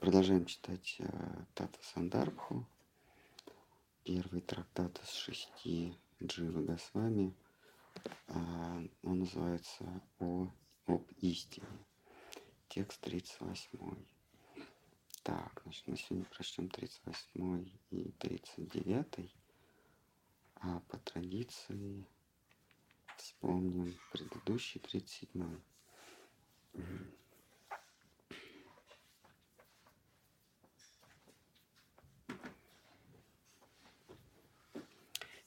Продолжаем читать э, Тата Сандарбху, первый трактат из шести Джива Госвами. А, он называется «О, «Об истине». Текст 38. Так, значит, мы сегодня прочтем 38 и 39, а по традиции вспомним предыдущий 37.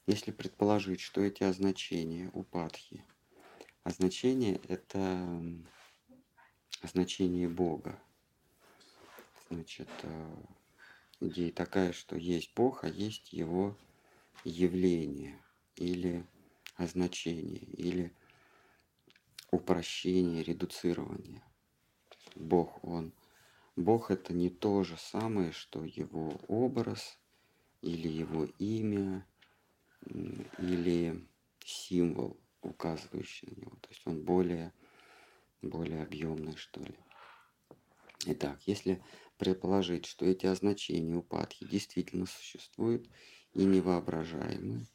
Если предположить, что эти означения у Патхи, означение это значение Бога. Значит, э, идея такая, что есть Бог, а есть его явление или означение, или упрощение, редуцирование. Бог, он Бог это не то же самое, что его образ или его имя или символ, указывающий на него. То есть он более, более объемный, что ли. Итак, если предположить, что эти означения у Патхи действительно существуют и невоображаемы,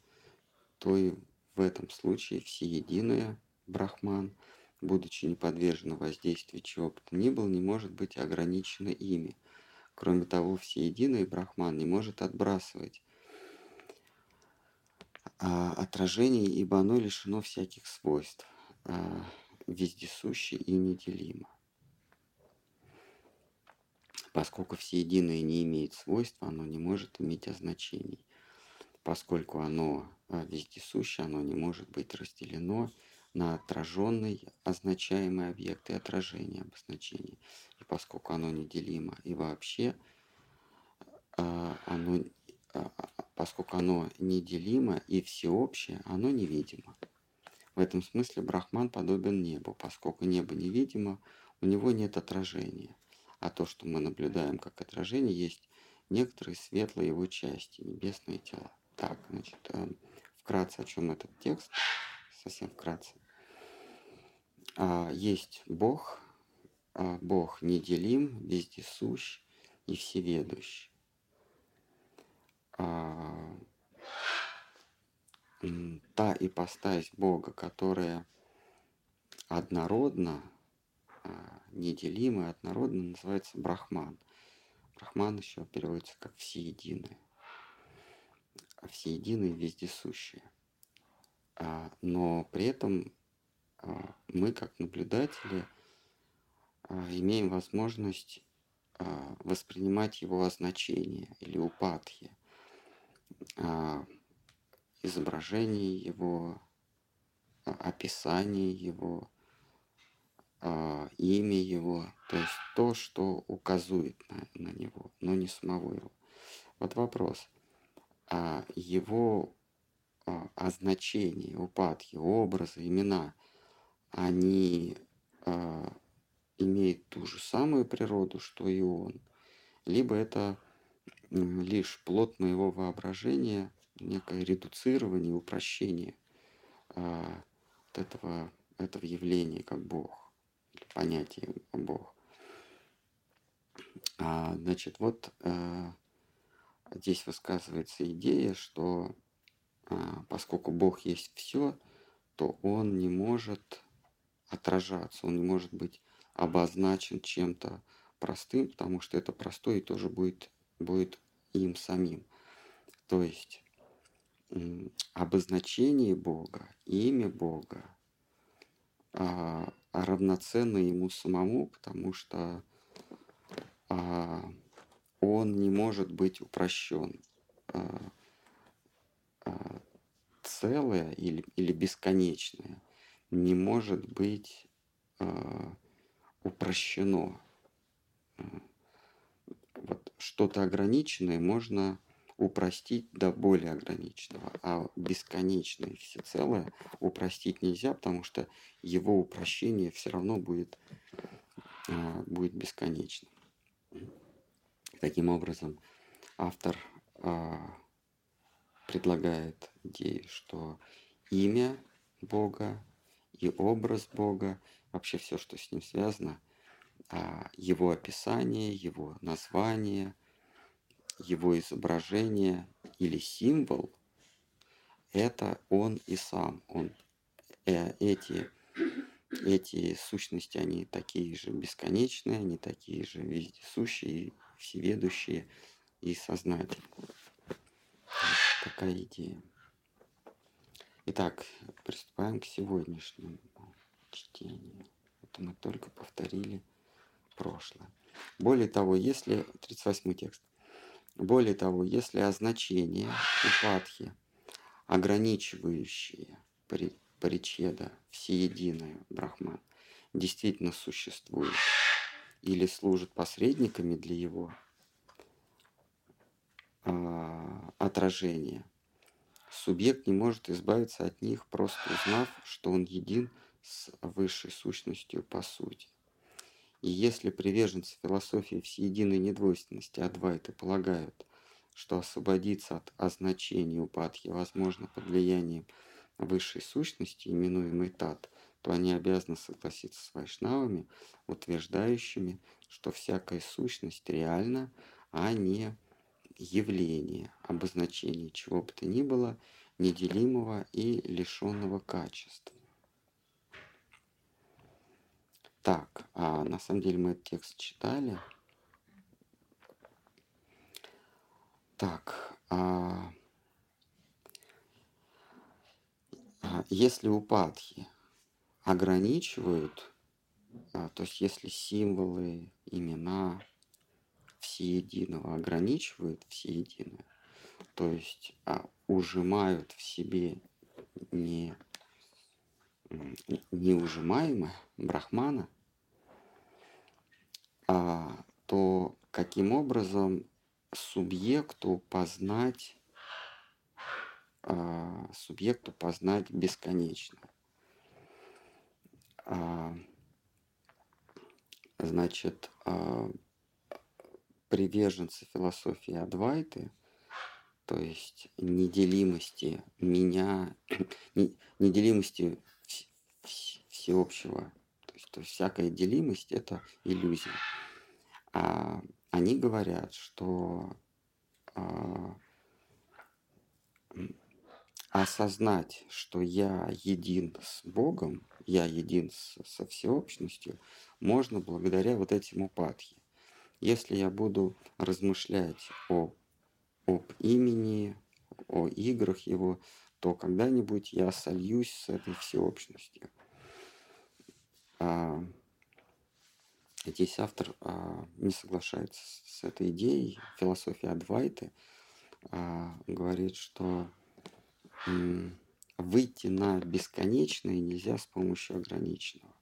то и в этом случае всеединое Брахман, будучи не подвержено воздействию чего бы то ни было, не может быть ограничено ими. Кроме того, всеединый Брахман не может отбрасывать а, отражение, ибо оно лишено всяких свойств, а, вездесуще и неделимо. Поскольку всеединое не имеет свойств, оно не может иметь означений. Поскольку оно а, вездесуще, оно не может быть разделено на отраженный означаемый объект и отражение обозначения. И поскольку оно неделимо и вообще оно поскольку оно неделимо и всеобщее, оно невидимо. В этом смысле Брахман подобен небу, поскольку небо невидимо, у него нет отражения. А то, что мы наблюдаем как отражение, есть некоторые светлые его части, небесные тела. Так, значит, э, вкратце о чем этот текст, совсем вкратце. А, есть Бог, а Бог неделим, вездесущ и всеведущий. А, та ипостась Бога, которая однородна, а, неделимая, однородна, называется Брахман. Брахман еще переводится как всеединое. А всеединое вездесущее. Но при этом мы, как наблюдатели, имеем возможность воспринимать его значение или упадки – а, изображение его, а, описание его, а, имя его, то есть то, что указывает на, на него, но не самого его. Вот вопрос. Его а, означение, упадки, образы, имена, они имеют ту же самую природу, что и он, либо это лишь плод моего воображения, некое редуцирование, упрощение а, вот этого, этого явления как Бог, или понятия Бог. А, значит, вот а, здесь высказывается идея, что а, поскольку Бог есть все, то Он не может отражаться, Он не может быть обозначен чем-то простым, потому что это простое тоже будет будет им самим. То есть обозначение Бога, имя Бога а, а равноценно ему самому, потому что а, он не может быть упрощен. А, а, целое или, или бесконечное не может быть а, упрощено. Вот что-то ограниченное можно упростить до более ограниченного, а бесконечное всецелое упростить нельзя, потому что его упрощение все равно будет, а, будет бесконечным. Таким образом, автор а, предлагает идею, что имя Бога и образ Бога, вообще все, что с ним связано, его описание, его название, его изображение или символ – это он и сам. Он, э, эти, эти сущности, они такие же бесконечные, они такие же вездесущие, всеведущие и сознательные. Такая идея. Итак, приступаем к сегодняшнему чтению. Это мы только повторили прошлое. Более того, если... 38 текст. Более того, если означение упадхи, ограничивающие паричеда, всеединое брахман, действительно существует или служит посредниками для его э, отражения, субъект не может избавиться от них, просто узнав, что он един с высшей сущностью по сути. И если приверженцы философии всеединой недвойственности Адвайты полагают, что освободиться от означения упадки возможно под влиянием высшей сущности, именуемой Тат, то они обязаны согласиться с вайшнавами, утверждающими, что всякая сущность реальна, а не явление, обозначение чего бы то ни было, неделимого и лишенного качества. Так, а на самом деле мы этот текст читали. Так, а, а если упадки ограничивают, а, то есть если символы, имена всеединого ограничивают всеединое, то есть а, ужимают в себе не неужимаемое брахмана, а, то каким образом субъекту познать а, субъекту познать бесконечно. А, значит, приверженцы философии Адвайты, то есть неделимости меня, неделимости всеобщего то всякая делимость – это иллюзия. А они говорят, что а, осознать, что я един с Богом, я един с, со всеобщностью, можно благодаря вот этим упадхи. Если я буду размышлять о, об имени, о играх его, то когда-нибудь я сольюсь с этой всеобщностью. А, здесь автор а, не соглашается с, этой идеей. Философия Адвайты а, говорит, что выйти на бесконечное нельзя с помощью ограниченного.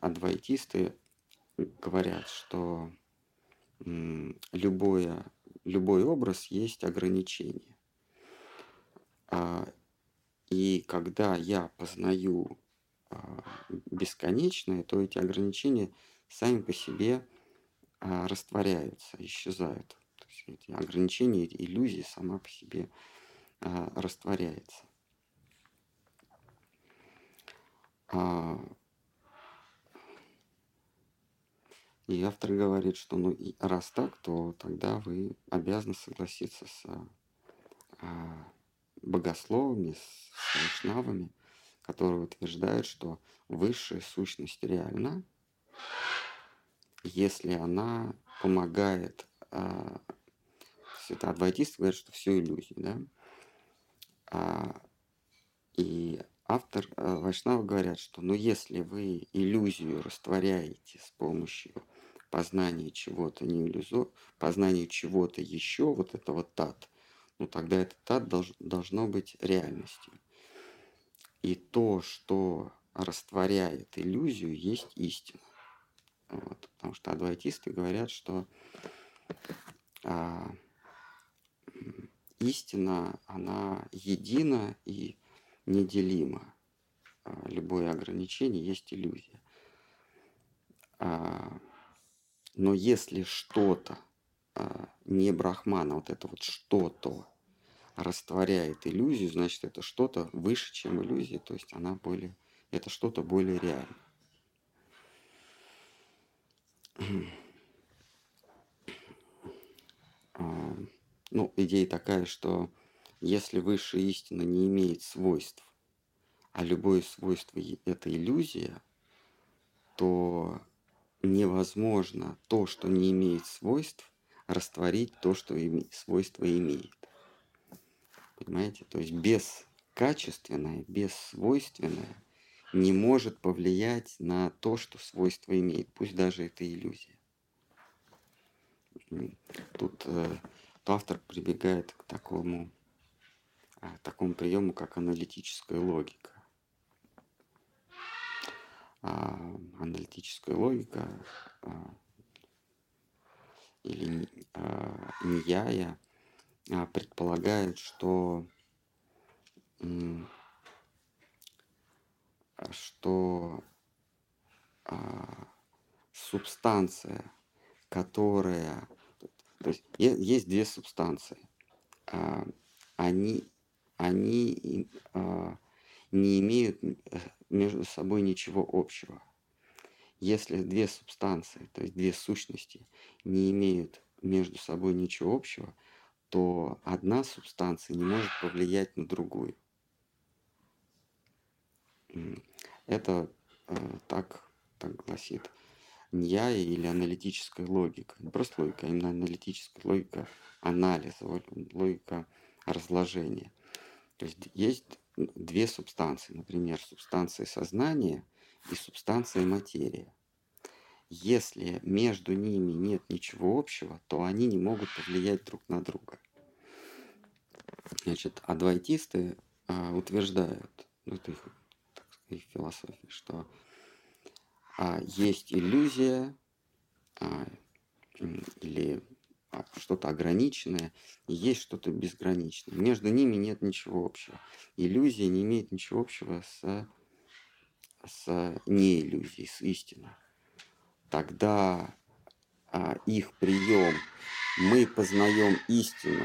Адвайтисты говорят, что любое, любой образ есть ограничение. И когда я познаю а, бесконечные, то эти ограничения сами по себе а, растворяются, исчезают. То есть эти ограничения, эти иллюзии сама по себе а, растворяется. И автор говорит, что ну, раз так, то тогда вы обязаны согласиться с богословами, с вайшнавами, которые утверждают, что высшая сущность реальна, если она помогает, а, это адвайтисты говорят, что все иллюзии, да, а, и автор а, Вайшнава говорят, что ну если вы иллюзию растворяете с помощью познания чего-то не иллюзор, познания чего-то еще, вот это вот тат, ну тогда этот тат долж, должно быть реальностью. И то, что растворяет иллюзию, есть истина. Вот, потому что адвайтисты говорят, что а, истина, она едина и неделима. А, любое ограничение есть иллюзия. А, но если что-то а, не брахмана, вот это вот что-то растворяет иллюзию, значит, это что-то выше, чем иллюзия, то есть она более, это что-то более реальное. а, ну, идея такая, что если высшая истина не имеет свойств, а любое свойство – это иллюзия, то невозможно то, что не имеет свойств, растворить то, что име, свойство имеет. Понимаете? То есть бескачественное, бессвойственное не может повлиять на то, что свойство имеет, пусть даже это иллюзия. Тут э, автор прибегает к такому, э, такому приему, как аналитическая логика. А, аналитическая логика а, или а, Ньяя а, предполагает, что что а, субстанция, которая... То есть есть две субстанции. А, они, они а, не имеют э, между собой ничего общего. Если две субстанции, то есть две сущности, не имеют между собой ничего общего, то одна субстанция не может повлиять на другую. Это э, так, так гласит Ньяя или аналитическая логика. Не просто логика, а именно аналитическая логика анализа, логика разложения. То есть есть две субстанции, например, субстанция сознания и субстанция материя. Если между ними нет ничего общего, то они не могут повлиять друг на друга. Значит, адвайтисты а, утверждают, ну, это их их философии, что а, есть иллюзия а, или а, что-то ограниченное, и есть что-то безграничное. Между ними нет ничего общего. Иллюзия не имеет ничего общего с, с неиллюзией, с истиной. Тогда а, их прием мы познаем истину,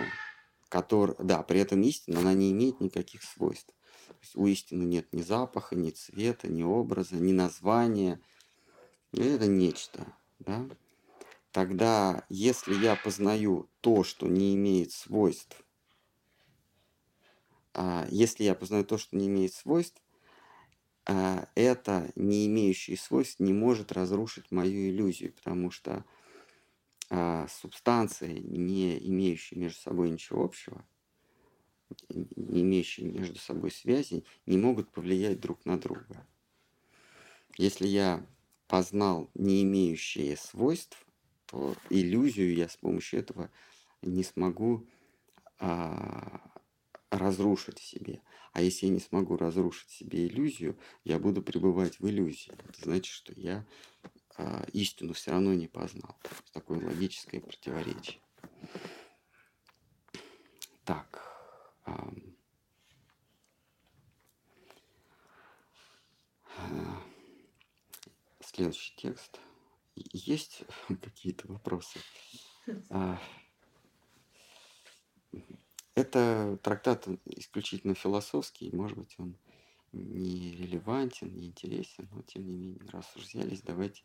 который, да, при этом истина, она не имеет никаких свойств есть у истины нет ни запаха, ни цвета, ни образа, ни названия. Это нечто. Да? Тогда, если я познаю то, что не имеет свойств, а, если я познаю то, что не имеет свойств, это не имеющее свойств не может разрушить мою иллюзию, потому что а, субстанции, не имеющие между собой ничего общего, не имеющие между собой связи, не могут повлиять друг на друга. Если я познал не имеющие свойств, то иллюзию я с помощью этого не смогу а, разрушить в себе. А если я не смогу разрушить себе иллюзию, я буду пребывать в иллюзии. Это значит, что я а, истину все равно не познал. Такое логическое противоречие. Так. Следующий текст. Есть какие-то вопросы? А, это трактат исключительно философский, может быть, он не релевантен, не интересен, но тем не менее, раз уж взялись, давайте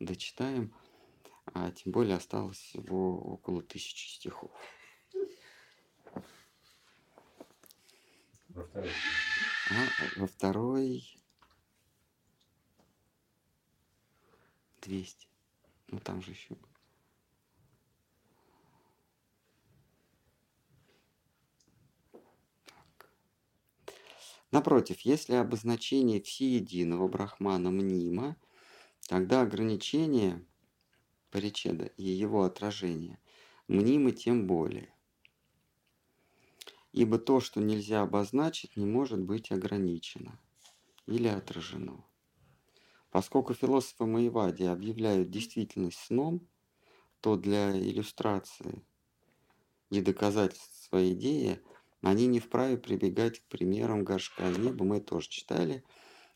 дочитаем. А тем более осталось всего около тысячи стихов. Во второй. А, во второй 200. Ну там же еще. Так. Напротив, если обозначение всеединого брахмана мнима, тогда ограничение паричеда и его отражение мнимы тем более ибо то, что нельзя обозначить, не может быть ограничено или отражено. Поскольку философы Маевади объявляют действительность сном, то для иллюстрации и доказательств своей идеи они не вправе прибегать к примерам горшка неба, мы тоже читали,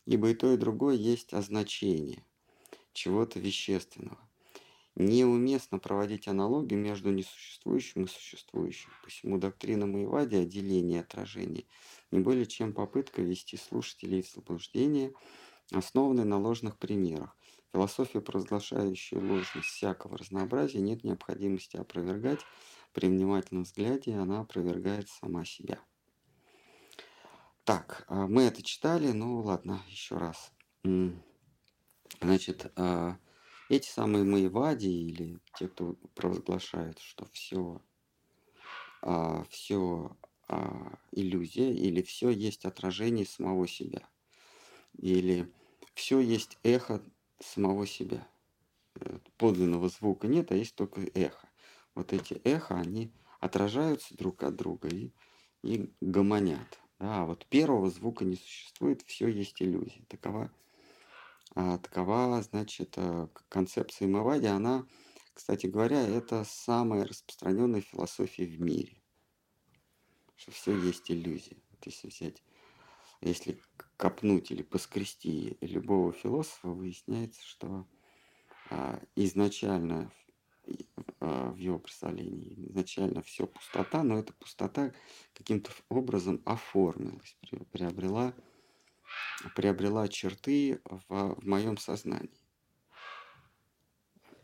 ибо и то, и другое есть означение чего-то вещественного. Неуместно проводить аналогию между несуществующим и существующим. Посему доктрина Маевади о делении и не более чем попытка ввести слушателей в заблуждение, основанной на ложных примерах. Философия, провозглашающая ложность всякого разнообразия, нет необходимости опровергать. При внимательном взгляде она опровергает сама себя. Так, а, мы это читали, ну ладно, еще раз. Значит, а, эти самые Маевади или те, кто провозглашают, что все, все иллюзия или все есть отражение самого себя, или все есть эхо самого себя. Э, подлинного звука нет, а есть только эхо. Вот эти эхо, они отражаются друг от друга и, и гомонят. Да, а вот первого звука не существует, все есть иллюзия. Такова, а, такова значит, э, концепция Имавади. Она, кстати говоря, это самая распространенная философия в мире. Что все есть иллюзия. Вот если взять если копнуть или поскрести любого философа, выясняется, что а, изначально в его представлении изначально все пустота, но эта пустота каким-то образом оформилась, приобрела, приобрела черты в, в моем сознании.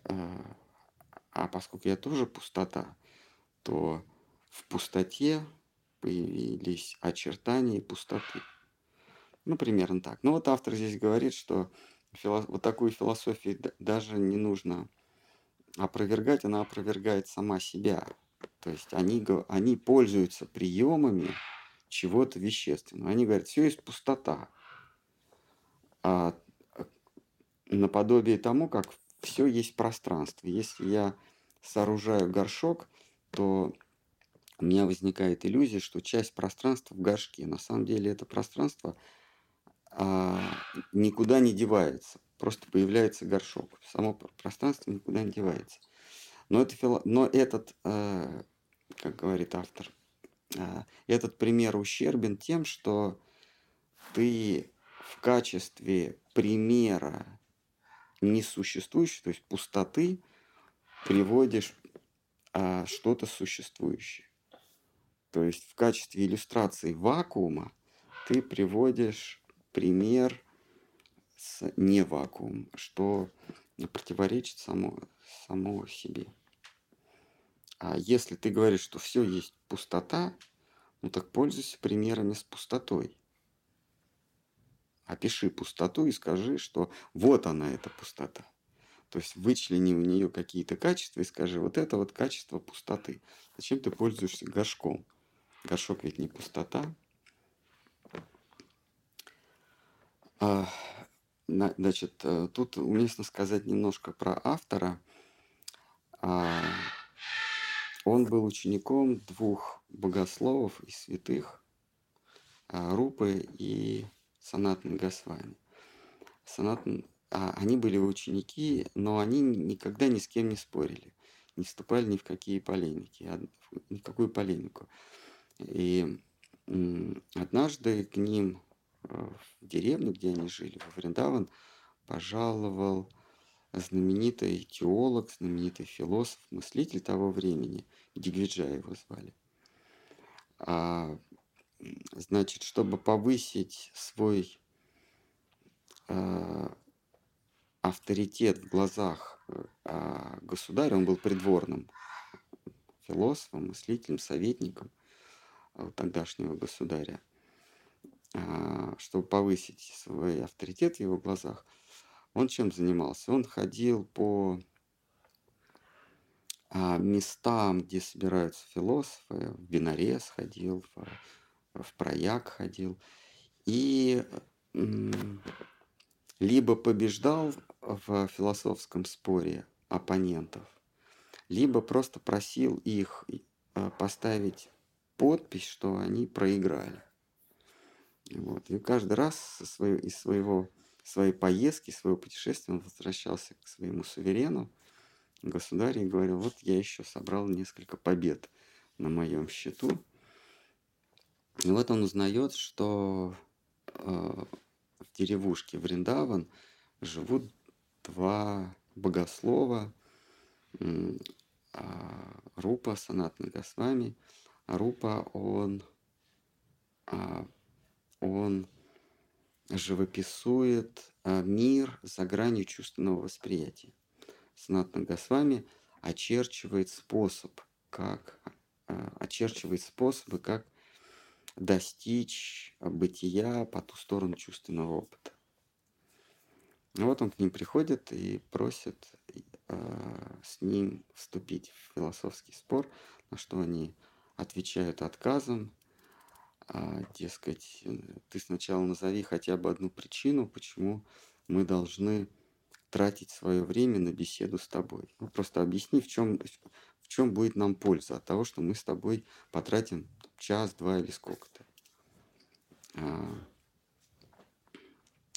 А, а поскольку я тоже пустота, то в пустоте появились очертания пустоты. Ну, примерно так. Ну, вот автор здесь говорит, что вот такую философию даже не нужно опровергать, она опровергает сама себя. То есть они, они пользуются приемами чего-то вещественного. Они говорят, все есть пустота. А, наподобие тому, как все есть пространство. Если я сооружаю горшок, то у меня возникает иллюзия, что часть пространства в горшке. На самом деле это пространство а, никуда не девается. Просто появляется горшок. Само пространство никуда не девается. Но, это, но этот, э, как говорит автор, э, этот пример ущербен тем, что ты в качестве примера несуществующей, то есть пустоты, приводишь а, что-то существующее. То есть в качестве иллюстрации вакуума ты приводишь пример не вакуум, что противоречит само, само себе. А если ты говоришь, что все есть пустота, ну так пользуйся примерами с пустотой. Опиши пустоту и скажи, что вот она, эта пустота. То есть вычлени у нее какие-то качества и скажи, вот это вот качество пустоты. Зачем ты пользуешься горшком? Горшок ведь не пустота, А, значит, э, тут уместно сказать немножко про автора. А, он был учеником двух богословов и святых, а, Рупы и Санатн Госвами. Санатн, они были ученики, но они никогда ни с кем не спорили, не вступали ни в какие полемики, ни в какую полемику. И однажды к ним в деревню, где они жили, во Вриндаван, пожаловал знаменитый теолог, знаменитый философ, мыслитель того времени, Дигвиджа его звали. А, значит, чтобы повысить свой а, авторитет в глазах а, государя, он был придворным философом, мыслителем, советником тогдашнего государя – чтобы повысить свой авторитет в его глазах, он чем занимался? Он ходил по а, местам, где собираются философы, в Бинарес ходил, в, в Прояк ходил, и либо побеждал в философском споре оппонентов, либо просто просил их а, поставить подпись, что они проиграли. Вот. И каждый раз со своего, из своего, своей поездки, своего путешествия он возвращался к своему суверену, государю, и говорил, вот я еще собрал несколько побед на моем счету. И вот он узнает, что э, в деревушке Вриндаван живут два богослова, э, Рупа Санатна Госвами. А Рупа, он э, он живописует а, мир за гранью чувственного восприятия. Санатна Госвами очерчивает способ, как а, очерчивает способы, как достичь бытия по ту сторону чувственного опыта. Вот он к ним приходит и просит э, с ним вступить в философский спор, на что они отвечают отказом, дескать, ты сначала назови хотя бы одну причину, почему мы должны тратить свое время на беседу с тобой. Ну, просто объясни, в чем, в чем будет нам польза от того, что мы с тобой потратим час, два или сколько-то. А,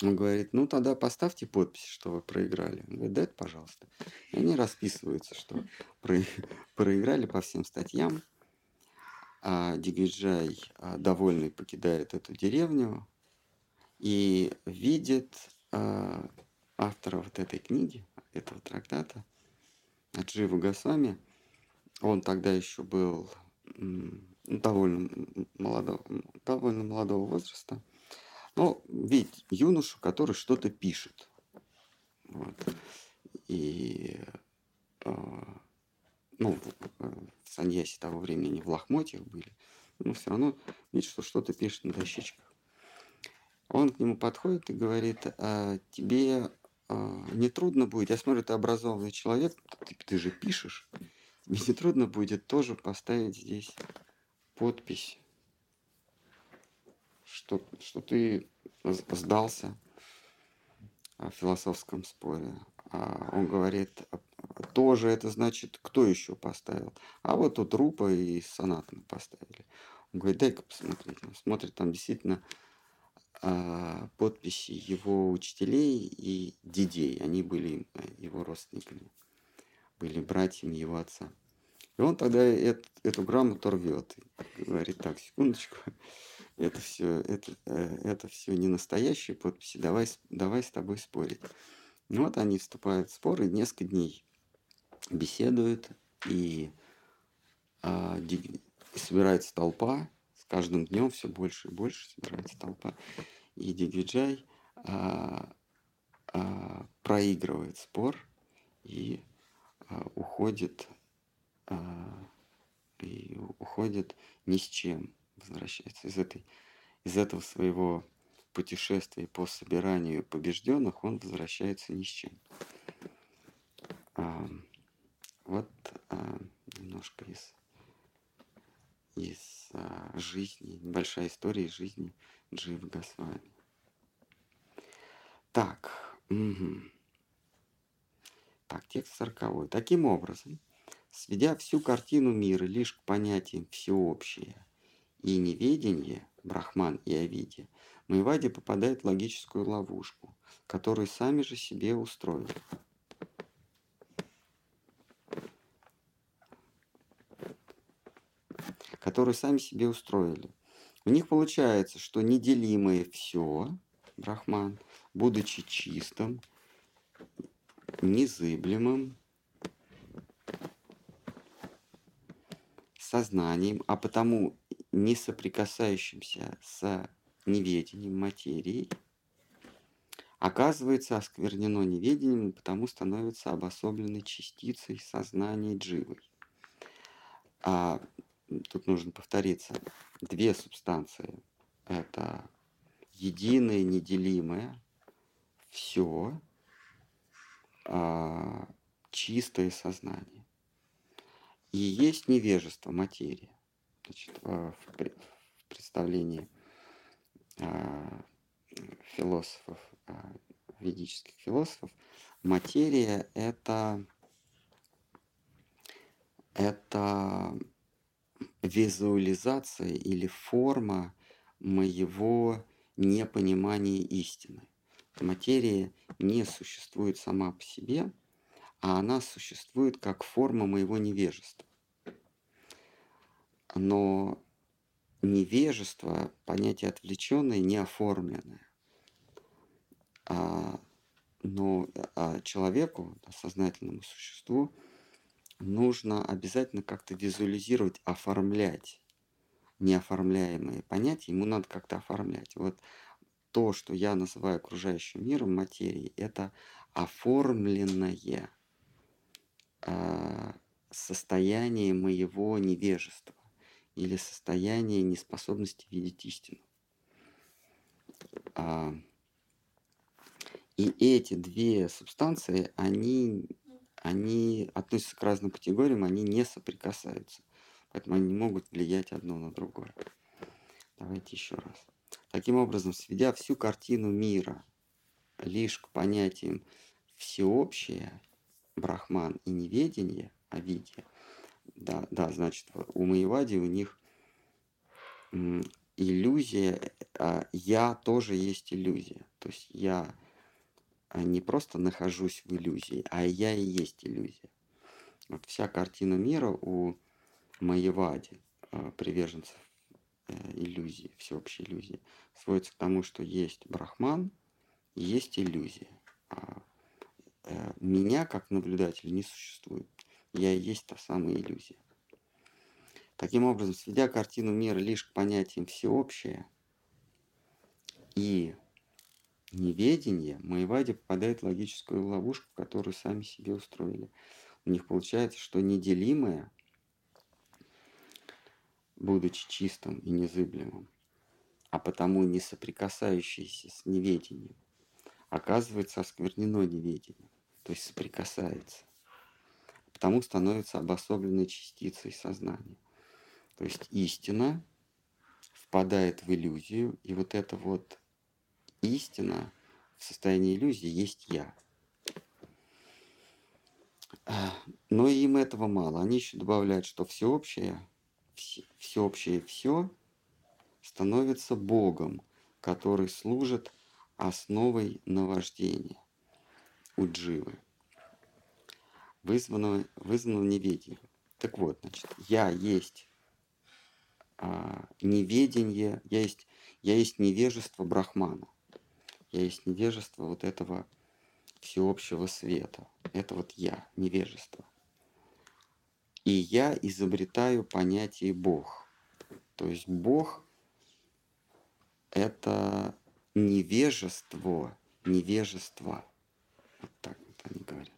он говорит, ну тогда поставьте подпись, что вы проиграли. Он говорит, да это пожалуйста. И они расписываются, что про, проиграли по всем статьям. А Дигвиджай, а, довольный, покидает эту деревню и видит а, автора вот этой книги, этого трактата, Аджива Госвами. Он тогда еще был довольно молодого, довольно молодого возраста. Но ведь юношу, который что-то пишет. Вот. И э, ну, в Саньясе того времени в лохмотьях были, но все равно видит, что что-то пишет на дощечках. Он к нему подходит и говорит, а тебе а, не трудно будет, я смотрю, ты образованный человек, ты, ты же пишешь, тебе не трудно будет тоже поставить здесь подпись, что, что ты сдался в философском споре. А он говорит, тоже это значит, кто еще поставил? А вот тут Рупа и Сонатна поставили. Он говорит, дай-ка посмотреть. Он смотрит, там действительно а, подписи его учителей и дедей. Они были его родственниками, были братьями его отца. И он тогда эту, эту грамоту рвет. И говорит, так, секундочку, это все, это, э, это все не настоящие подписи, давай, давай с тобой спорить. Ну вот они вступают в споры, несколько дней беседуют, и а, собирается толпа, с каждым днем все больше и больше собирается толпа, и Дигвиджай а, а, проигрывает спор и а, уходит а, и уходит ни с чем, возвращается из этой из этого своего путешествия по собиранию побежденных, он возвращается ни с чем. А, вот а, немножко из из а, жизни, небольшая история из жизни Джива Госвами. Так, угу. так, текст сороковой. Таким образом, сведя всю картину мира лишь к понятиям всеобщее и неведение, Брахман и Авиди, Майвади попадает в логическую ловушку, которую сами же себе устроили. Которую сами себе устроили. У них получается, что неделимое все, Брахман, будучи чистым, незыблемым, сознанием, а потому не соприкасающимся с неведением материи, оказывается осквернено неведением, потому становится обособленной частицей сознания дживой. А тут нужно повториться. Две субстанции. Это единое, неделимое, все, а, чистое сознание. И есть невежество материи. Значит, в представлении а, философов, а, ведических философов, материя это, это визуализация или форма моего непонимания истины. Материя не существует сама по себе, а она существует как форма моего невежества. Но невежество – понятие отвлеченное, неоформленное. А, но а человеку, сознательному существу, нужно обязательно как-то визуализировать, оформлять неоформляемые понятия, ему надо как-то оформлять. Вот то, что я называю окружающим миром материи, это оформленное э, состояние моего невежества или состояние неспособности видеть истину. А, и эти две субстанции, они, они относятся к разным категориям, они не соприкасаются. Поэтому они не могут влиять одно на другое. Давайте еще раз. Таким образом, сведя всю картину мира лишь к понятиям всеобщее, брахман и неведение, авидия, да, да, значит, у Маевади у них иллюзия, а я тоже есть иллюзия. То есть я не просто нахожусь в иллюзии, а я и есть иллюзия. Вот вся картина мира у Маевади, а, приверженцев э, иллюзии, всеобщей иллюзии, сводится к тому, что есть брахман, есть иллюзия. А э, меня как наблюдателя не существует. Я и есть та самая иллюзия. Таким образом, сведя картину мира лишь к понятиям всеобщее и неведение, Маевади попадает в логическую ловушку, которую сами себе устроили. У них получается, что неделимое, будучи чистым и незыблемым, а потому не соприкасающееся с неведением, оказывается осквернено неведением, то есть соприкасается, потому становится обособленной частицей сознания. То есть истина впадает в иллюзию, и вот эта вот истина в состоянии иллюзии есть я. Но им этого мало. Они еще добавляют, что всеобщее, все, всеобщее все становится Богом, который служит основой наваждения у дживы, вызванного, вызванного неведением. Так вот, значит, я есть а, неведение, я есть, я есть невежество Брахмана. Я есть невежество вот этого всеобщего света. Это вот я, невежество. И я изобретаю понятие Бог. То есть Бог – это невежество, невежество. Вот так вот они говорят.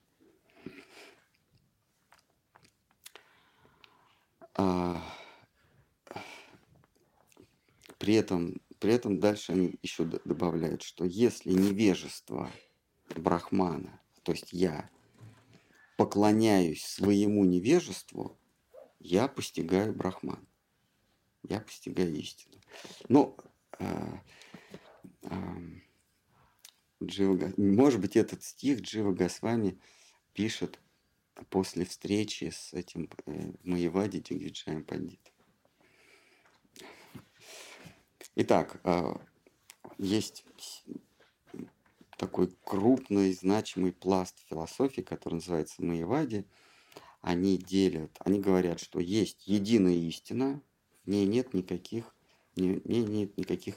А, при этом, при этом дальше они еще добавляют, что если невежество брахмана, то есть я, поклоняюсь своему невежеству, я постигаю брахман. Я постигаю истину. Но э, э, Джива, может быть, этот стих Джива Госвами пишет после встречи с этим э, Маевади Дигвиджаем Пандитом. Итак, а, есть такой крупный, значимый пласт философии, который называется Маевади. Они делят, они говорят, что есть единая истина, в ней нет никаких, не, не, нет никаких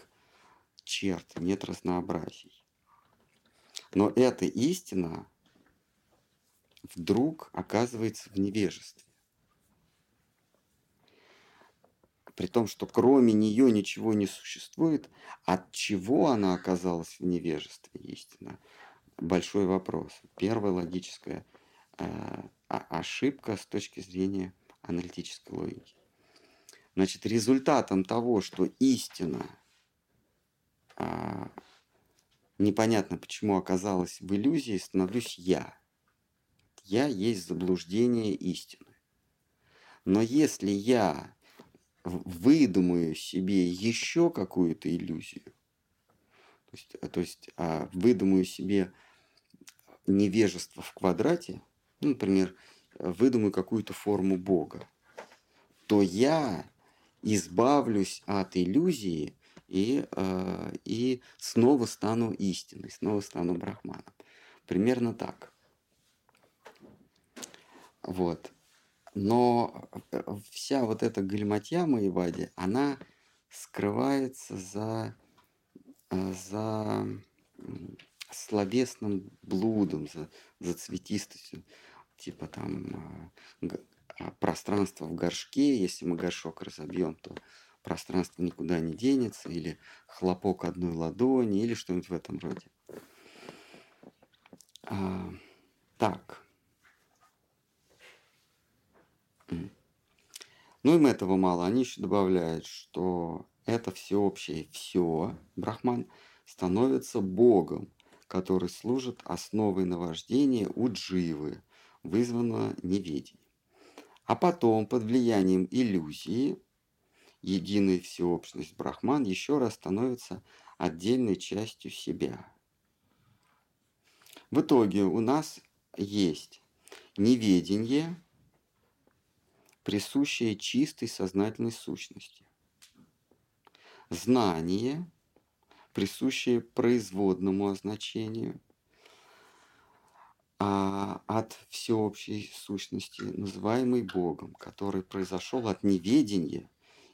черт, нет разнообразий. Но эта истина вдруг оказывается в невежестве. При том, что кроме нее ничего не существует, от чего она оказалась в невежестве истина? Большой вопрос. Первая логическая э, ошибка с точки зрения аналитической логики. Значит, результатом того, что истина э, непонятно почему оказалась в иллюзии, становлюсь я. Я есть заблуждение истины. Но если я выдумаю себе еще какую-то иллюзию, то есть, э, то есть а, выдумаю себе невежество в квадрате, ну, например, выдумаю какую-то форму Бога, то я избавлюсь от иллюзии и, э, и снова стану истиной, снова стану брахманом. Примерно так. Вот. Но э, вся вот эта гальматья Маевади, она скрывается за, э, за словесным блудом, за, за цветистостью. Типа там а, а, пространство в горшке, если мы горшок разобьем, то пространство никуда не денется, или хлопок одной ладони, или что-нибудь в этом роде. А, так. Ну им этого мало. Они еще добавляют, что это всеобщее все, Брахман, становится Богом, который служит основой наваждения у дживы, вызванного неведением. А потом, под влиянием иллюзии, единая всеобщность Брахман еще раз становится отдельной частью себя. В итоге у нас есть неведение, присущее чистой сознательной сущности. Знание, присущее производному означению, а от всеобщей сущности, называемой Богом, который произошел от неведения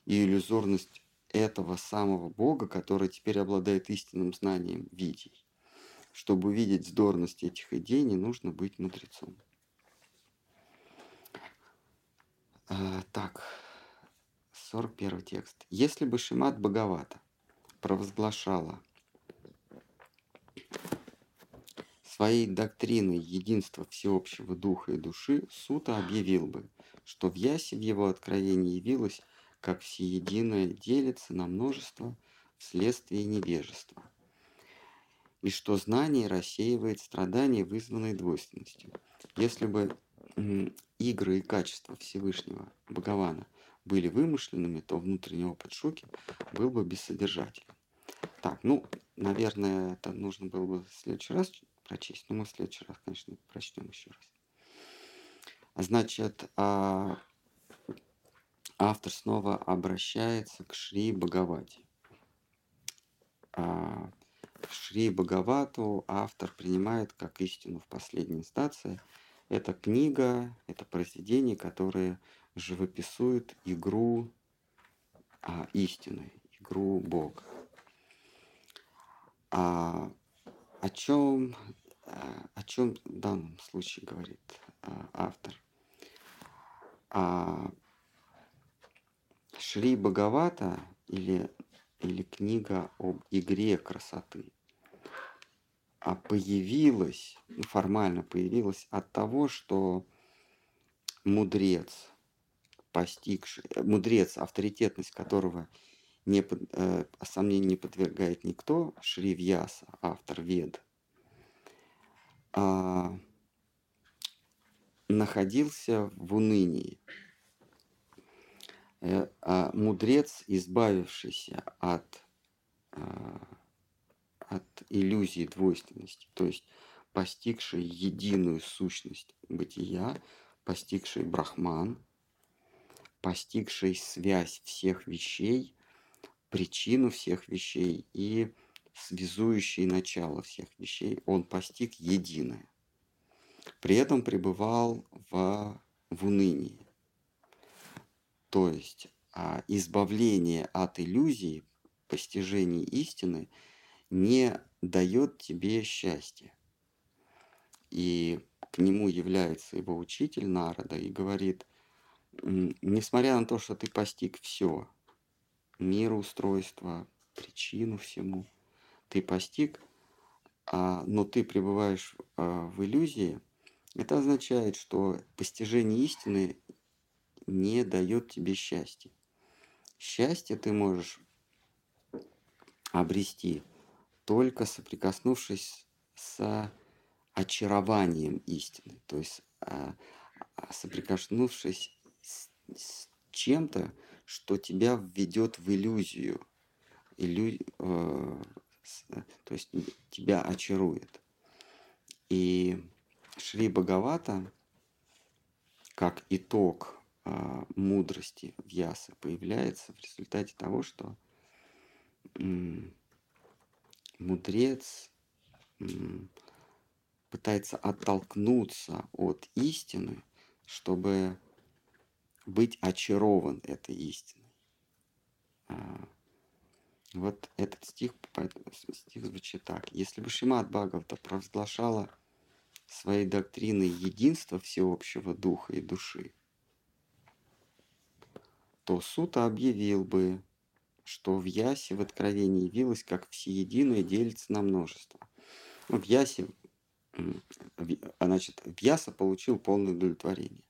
и иллюзорность этого самого Бога, который теперь обладает истинным знанием видей. Чтобы увидеть здорность этих идей, не нужно быть мудрецом. А, так, 41 текст. Если бы Шимат Бхагавата провозглашала своей доктриной единства всеобщего духа и души, Сута объявил бы, что в Ясе в его откровении явилось, как всеединое делится на множество вследствие невежества, и что знание рассеивает страдания, вызванные двойственностью. Если бы игры и качества Всевышнего Бхагавана были вымышленными, то внутренний опыт Шуки был бы бессодержательным. Так, ну, наверное, это нужно было бы в следующий раз прочесть, но мы в следующий раз, конечно, прочтем еще раз. Значит, а, автор снова обращается к Шри Бхагавати. А, Шри Бхагавату автор принимает как истину в последней инстанции – это книга, это произведение, которое живописует игру а, истины, игру Бога. А, о чем, а, о чем в данном случае говорит а, автор? А, Шри Бхагавата или, или книга об игре красоты – а появилась, ну, формально появилась от того, что мудрец, постигший, э, мудрец, авторитетность которого не э, сомнению не подвергает никто, Шри Вьяса, автор Вед, э, находился в унынии. Э, а мудрец, избавившийся от э, от иллюзии двойственности, то есть постигший единую сущность бытия, постигший брахман, постигший связь всех вещей, причину всех вещей и связующий начало всех вещей, он постиг единое. При этом пребывал в, в унынии. То есть а, избавление от иллюзии, постижение истины – не дает тебе счастья. И к нему является его учитель Народа и говорит, несмотря на то, что ты постиг все, мироустройство, причину всему, ты постиг, а, но ты пребываешь а, в иллюзии, это означает, что постижение истины не дает тебе счастья. Счастье ты можешь обрести только соприкоснувшись с очарованием истины, то есть а, а, соприкоснувшись с, с чем-то, что тебя введет в иллюзию, иллю, э, то есть тебя очарует. И Шри Бхагавата, как итог э, мудрости в Ясе, появляется в результате того, что мудрец пытается оттолкнуться от истины, чтобы быть очарован этой истиной. А, вот этот стих, стих звучит так. Если бы Шимат Бхагавата провозглашала своей доктриной единства всеобщего духа и души, то Сута объявил бы, что в Ясе в Откровении явилось, как всеединое делится на множество. Ну, в Ясе, а, значит, в Яса получил полное удовлетворение.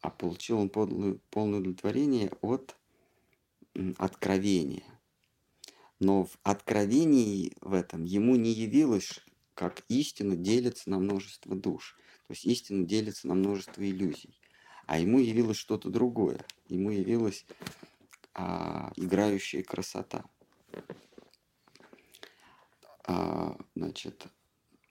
А получил он полное, полное удовлетворение от откровения. Но в откровении в этом ему не явилось, как истина делится на множество душ. То есть истина делится на множество иллюзий. А ему явилось что-то другое. Ему явилась а, играющая красота. А, значит,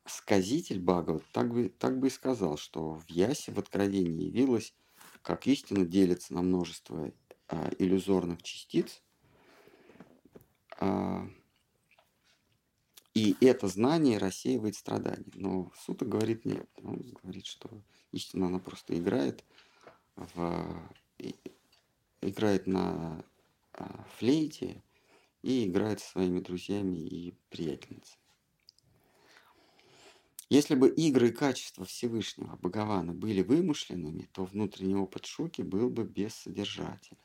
сказитель Бхагават так бы, так бы и сказал, что в Ясе в Откровении явилось, как истина делится на множество а, иллюзорных частиц, а, и это знание рассеивает страдания. Но Сута говорит нет. Он говорит, что истина, она просто играет, в, играет на а, флейте и играет со своими друзьями и приятельницами. Если бы игры и качества Всевышнего Бхагавана были вымышленными, то внутренний опыт Шуки был бы бессодержателен.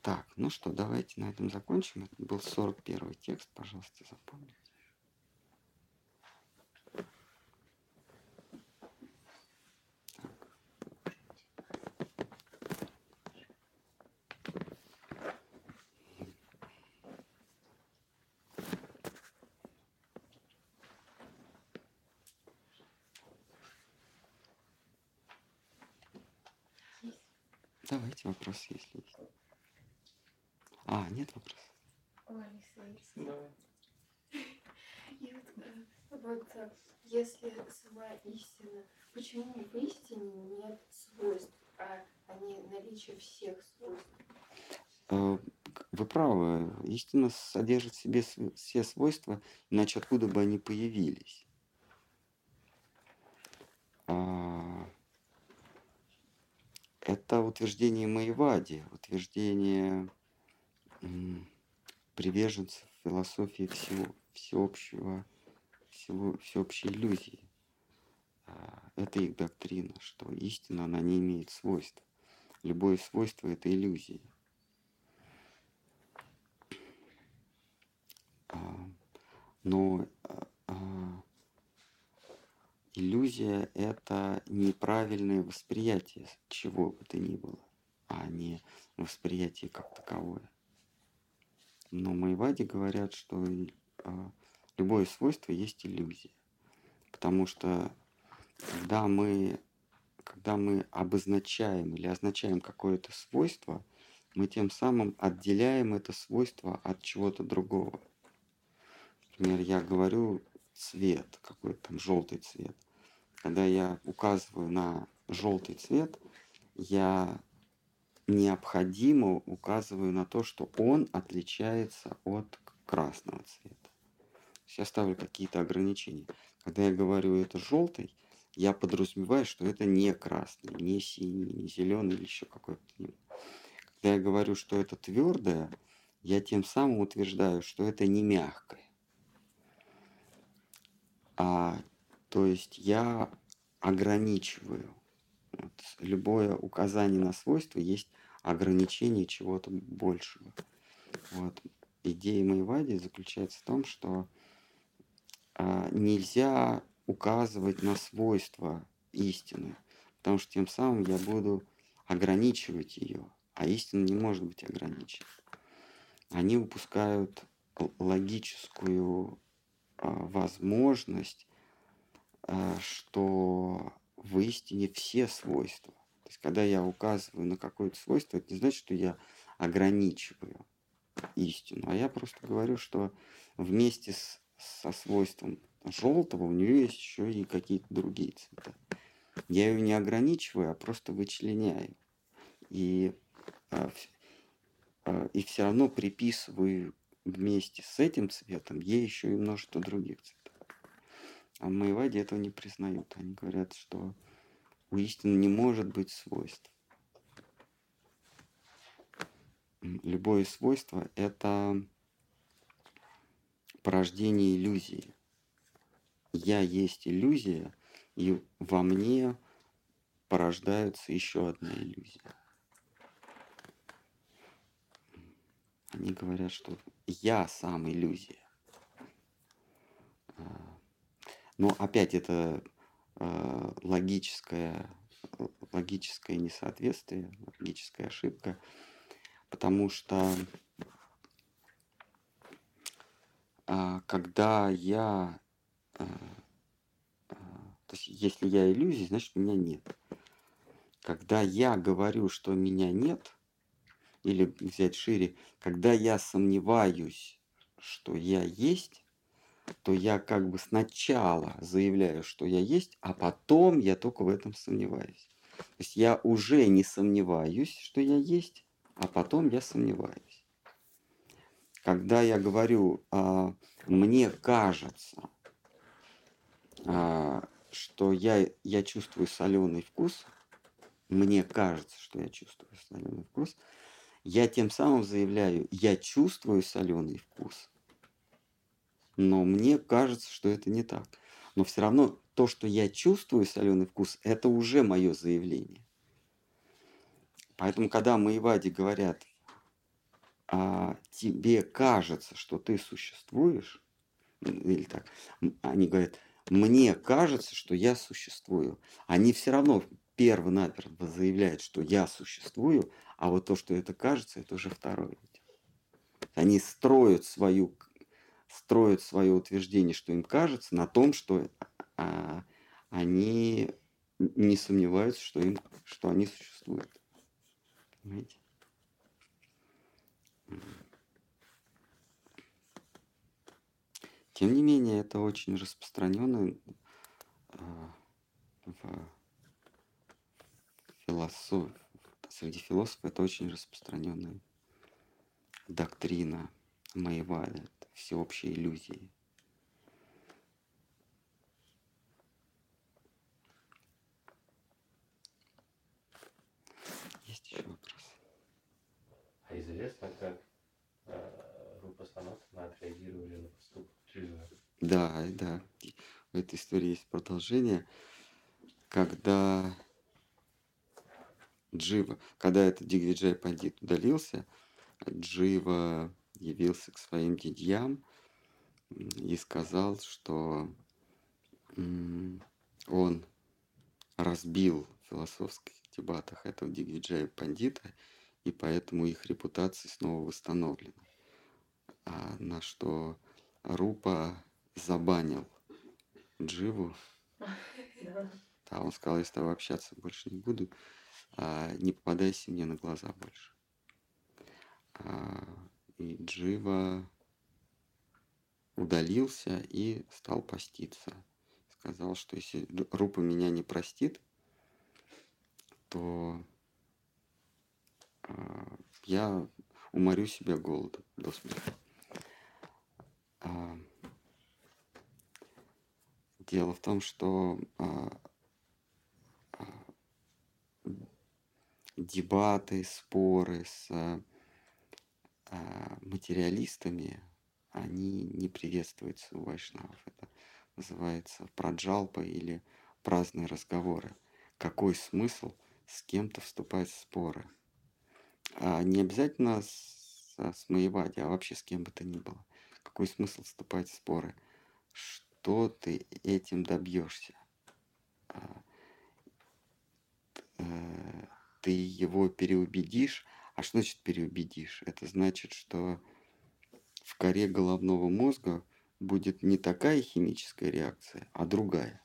Так, ну что, давайте на этом закончим. Это был 41 текст, пожалуйста, запомните. Давайте вопрос, если есть. А, нет вопросов? Ой, Давай. И вот, э, вот э, если сама истина, почему в истине нет свойств, а, не наличие всех свойств? Э, вы правы, истина содержит в себе все свойства, иначе откуда бы они появились? А, это утверждение Маевади, утверждение приверженцев философии всего, всеобщего, всего, всеобщей иллюзии. А, это их доктрина, что истина, она не имеет свойств. Любое свойство – это иллюзия. А, но а, иллюзия – это неправильное восприятие чего бы то ни было, а не восприятие как таковое. Но Майвади говорят, что а, любое свойство есть иллюзия. Потому что когда мы, когда мы обозначаем или означаем какое-то свойство, мы тем самым отделяем это свойство от чего-то другого. Например, я говорю цвет, какой-то там желтый цвет. Когда я указываю на желтый цвет, я необходимо указываю на то, что он отличается от красного цвета. я ставлю какие-то ограничения. Когда я говорю это желтый, я подразумеваю, что это не красный, не синий, не зеленый или еще какой-то. Когда я говорю, что это твердое, я тем самым утверждаю, что это не мягкое. А, то есть я ограничиваю. Вот, любое указание на свойство есть ограничение чего-то большего. Вот. Идея Майвади заключается в том, что а, нельзя указывать на свойства истины, потому что тем самым я буду ограничивать ее, а истина не может быть ограничена. Они упускают логическую а, возможность, что в истине все свойства. То есть, когда я указываю на какое-то свойство, это не значит, что я ограничиваю истину, а я просто говорю, что вместе с, со свойством желтого у нее есть еще и какие-то другие цвета. Я ее не ограничиваю, а просто вычленяю. И, а, а, и все равно приписываю вместе с этим цветом ей еще и множество других цветов. А Майвади этого не признают. Они говорят, что у истины не может быть свойств. Любое свойство – это порождение иллюзии. Я есть иллюзия, и во мне порождается еще одна иллюзия. они говорят, что я сам иллюзия. А, но опять это а, логическое, логическое несоответствие, логическая ошибка, потому что а, когда я, то есть если я иллюзия, значит меня нет. Когда я говорю, что меня нет, или взять шире, когда я сомневаюсь, что я есть, то я как бы сначала заявляю, что я есть, а потом я только в этом сомневаюсь. То есть я уже не сомневаюсь, что я есть, а потом я сомневаюсь. Когда я говорю, а, мне кажется, а, что я, я чувствую соленый вкус, мне кажется, что я чувствую соленый вкус, я тем самым заявляю, я чувствую соленый вкус, но мне кажется, что это не так. Но все равно то, что я чувствую соленый вкус, это уже мое заявление. Поэтому, когда Маевади говорят, а, тебе кажется, что ты существуешь, или так, они говорят, мне кажется, что я существую. Они все равно перво-наперво заявляют, что я существую, а вот то, что это кажется, это уже второе. Они строят свою строят свое утверждение, что им кажется, на том, что а, они не сомневаются, что, им, что они существуют. Понимаете? Тем не менее, это очень распространенно а, в философии, среди философов это очень распространенная доктрина Маеваля, всеобщей иллюзии. Есть еще вопрос? А известно, как э, Рупа Санатана отреагировали на поступок Джива? Да, да. В этой истории есть продолжение. Когда Джива, когда этот Дигвиджай Пандит удалился, Джива явился к своим дядьям и сказал, что он разбил в философских дебатах этого Дигвиджая Пандита, и поэтому их репутация снова восстановлена. А на что Рупа забанил Дживу. Да, он сказал, я с тобой общаться больше не буду, а не попадайся мне на глаза больше. А, и Джива удалился и стал поститься. Сказал, что если Рупа меня не простит, то э, я уморю себя голодом до смерти. А, дело в том, что а, а, дебаты, споры с а, материалистами, они не приветствуются у вайшнавов. Это называется праджалпа или праздные разговоры. Какой смысл с кем-то вступать в споры? А не обязательно с, с Маевади, а вообще с кем бы то ни было. Какой смысл вступать в споры? Что ты этим добьешься? А, э, ты его переубедишь, а что значит переубедишь? Это значит, что в коре головного мозга будет не такая химическая реакция, а другая.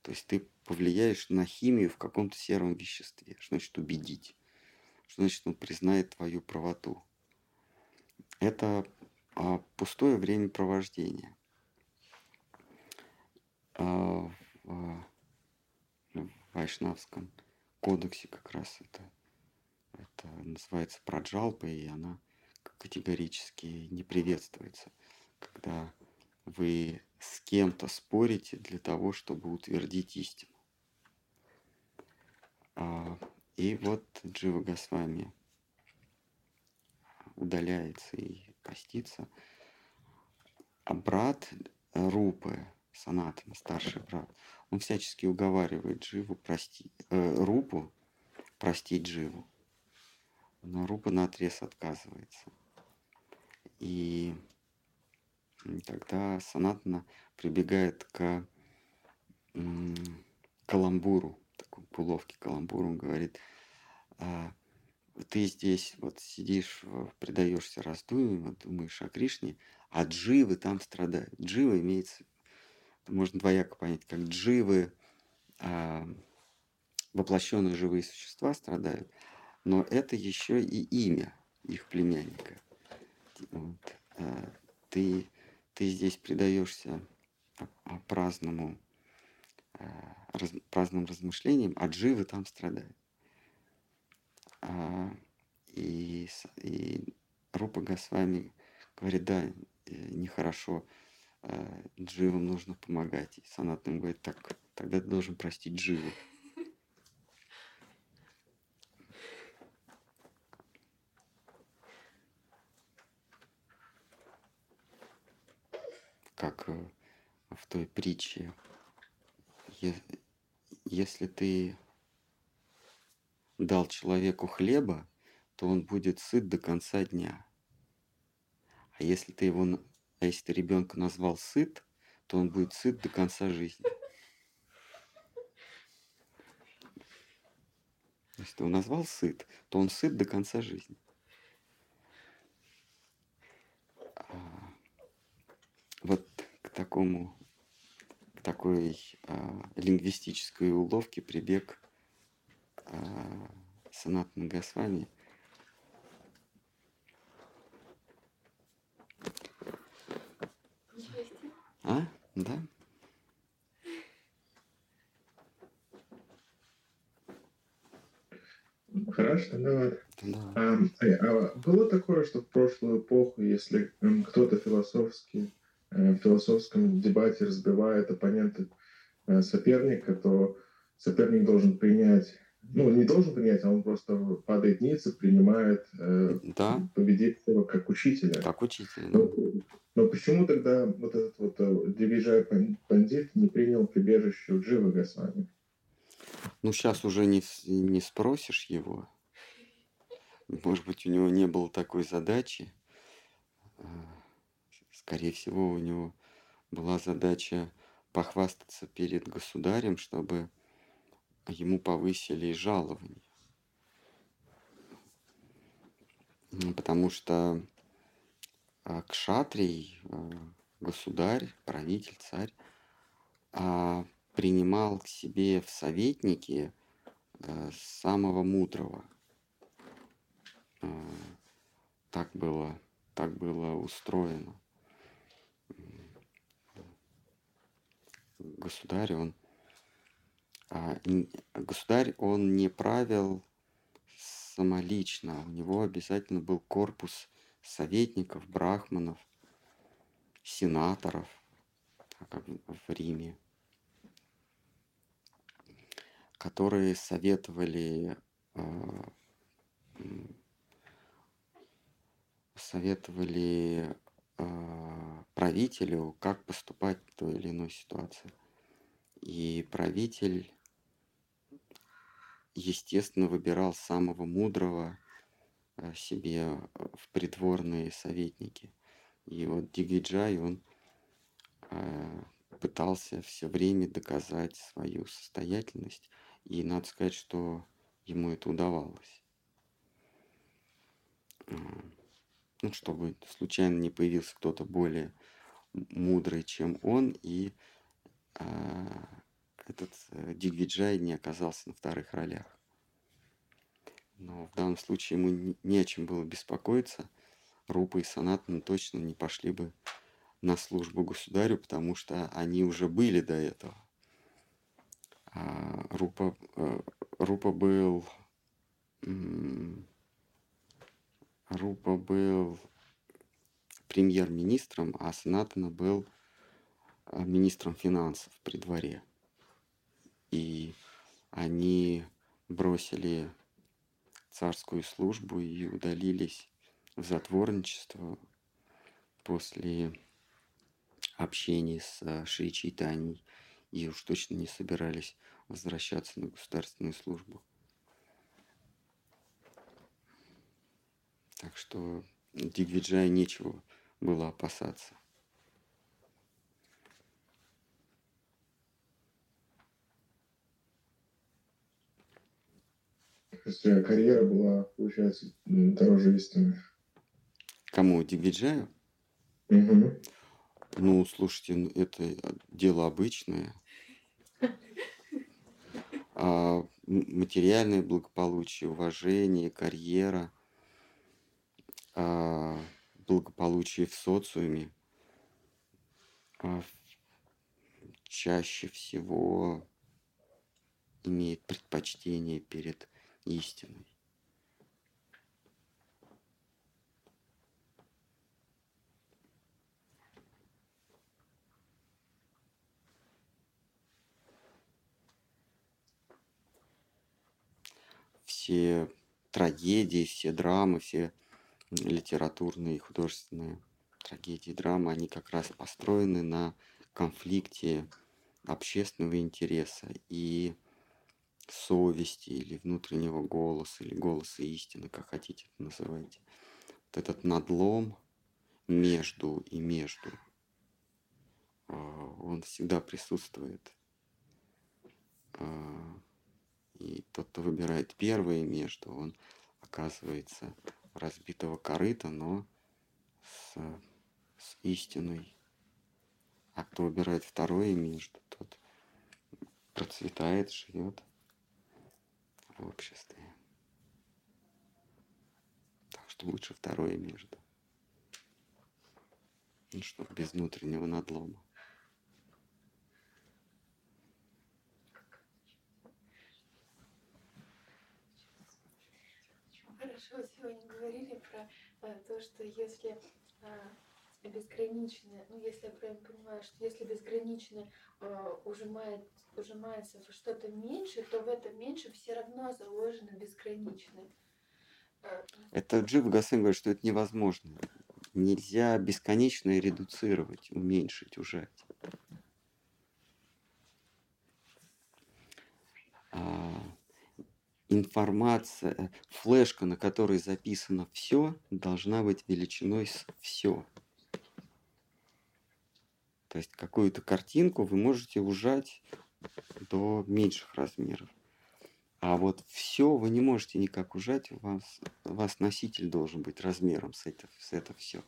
То есть ты повлияешь на химию в каком-то сером веществе. Что значит убедить? Что значит он признает твою правоту? Это а, пустое времяпровождение. А, в, в Вайшнавском кодексе как раз это это называется праджалпа, и она категорически не приветствуется, когда вы с кем-то спорите для того, чтобы утвердить истину. А, и вот Джива Госвами удаляется и постится. А брат Рупы, Санатана, старший брат, он всячески уговаривает Дживу простить, э, Рупу простить Дживу. Но Рупа на отрез отказывается. И тогда Санатна прибегает к каламбуру, такой уловке каламбуру, он говорит, «А, ты здесь вот сидишь, предаешься раздумьям, думаешь о Кришне, а дживы там страдают. Дживы имеется, можно двояко понять, как дживы, а, воплощенные живые существа страдают, но это еще и имя их племянника. Вот. А, ты, ты здесь предаешься праздному, а, раз, праздным размышлениям, а дживы там страдают. А, и, и Рупа Госвами говорит, да, э, нехорошо, а, дживам нужно помогать. И Санатным говорит, так, тогда ты должен простить дживу. Как э, в той притче, если ты дал человеку хлеба, то он будет сыт до конца дня. А если ты его, а если ты ребенка назвал сыт, то он будет сыт до конца жизни. Если ты его назвал сыт, то он сыт до конца жизни. Вот к такому, к такой а, лингвистической уловке прибег а, Санатна Госвами. А? Да? Хорошо, давай. Да. А, а было такое, что в прошлую эпоху, если кто-то философски, э, в философском дебате разбивает оппонента э, соперника, то соперник должен принять ну, не должен принять, а он просто падает ниц и принимает э, да. победителя как учителя. Как учителя. Но, но почему тогда вот этот вот э, Дивижай Пандит не принял прибежище у Дживы Госвами? Ну, сейчас уже не, не спросишь его. Может быть, у него не было такой задачи. Скорее всего, у него была задача похвастаться перед государем, чтобы ему повысили жалование. Потому что а, кшатрий, а, государь, правитель, царь, а, принимал к себе в советники самого мудрого. Так было, так было устроено. Государь, он а, государь, он не правил самолично, у него обязательно был корпус советников, брахманов, сенаторов, как в Риме, которые советовали а, советовали правителю, как поступать в той или иной ситуации. И правитель естественно, выбирал самого мудрого э, себе э, в придворные советники. И вот Дигиджай, он пытался все время доказать свою состоятельность, и надо сказать, что ему это удавалось. Ну, чтобы случайно не появился кто-то более мудрый, чем он, и этот э, Дигвиджай не оказался на вторых ролях. Но в данном случае ему не о чем было беспокоиться. Рупа и Санатан точно не пошли бы на службу государю, потому что они уже были до этого. А Рупа, э, Рупа был Рупа был премьер-министром, а Санатана был э, министром финансов при дворе и они бросили царскую службу и удалились в затворничество после общения с Шри Чайтаней и уж точно не собирались возвращаться на государственную службу. Так что Дигвиджая нечего было опасаться. То есть э, карьера была, получается, дороже истины. Кому? Дигвиджаю? Угу. Ну, слушайте, ну, это дело обычное. А материальное благополучие, уважение, карьера, благополучие в социуме а чаще всего имеет предпочтение перед истиной. Все трагедии, все драмы, все литературные художественные трагедии, драмы, они как раз построены на конфликте общественного интереса и совести или внутреннего голоса, или голоса истины, как хотите это называйте. Вот этот надлом между и между, а, он всегда присутствует. А, и тот, кто выбирает первое между, он оказывается разбитого корыта, но с, с истиной. А кто выбирает второе между, тот процветает, живет в обществе. Так что лучше второе между. Ну что, без внутреннего надлома. Хорошо, сегодня говорили про а, то, что если а, безграничное, ну если я правильно понимаю, что если безграничное а, ужимает, ужимается в что-то меньше, то в это меньше все равно заложено безграничное. А, Это Джива Гасен говорит, что это невозможно. Нельзя бесконечно редуцировать, уменьшить, ужать. А, информация, флешка, на которой записано все, должна быть величиной с все. То есть какую-то картинку вы можете ужать до меньших размеров. А вот все вы не можете никак ужать, у вас, у вас носитель должен быть размером с это, с это все.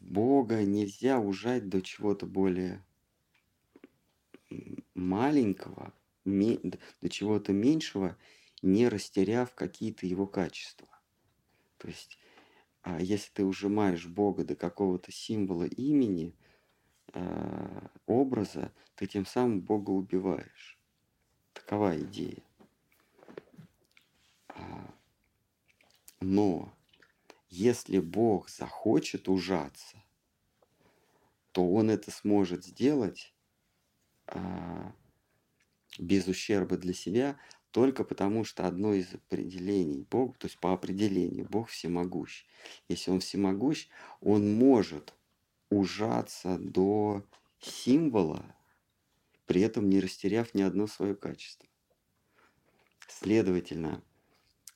Бога нельзя ужать до чего-то более маленького, до чего-то меньшего, не растеряв какие-то его качества. То есть, а если ты ужимаешь Бога до какого-то символа имени, а, образа, ты тем самым Бога убиваешь. Такова идея. А, но если Бог захочет ужаться, то Он это сможет сделать а, без ущерба для себя, только потому что одно из определений Бога, то есть по определению Бог всемогущ. Если Он всемогущ, Он может ужаться до символа, при этом не растеряв ни одно свое качество. Следовательно,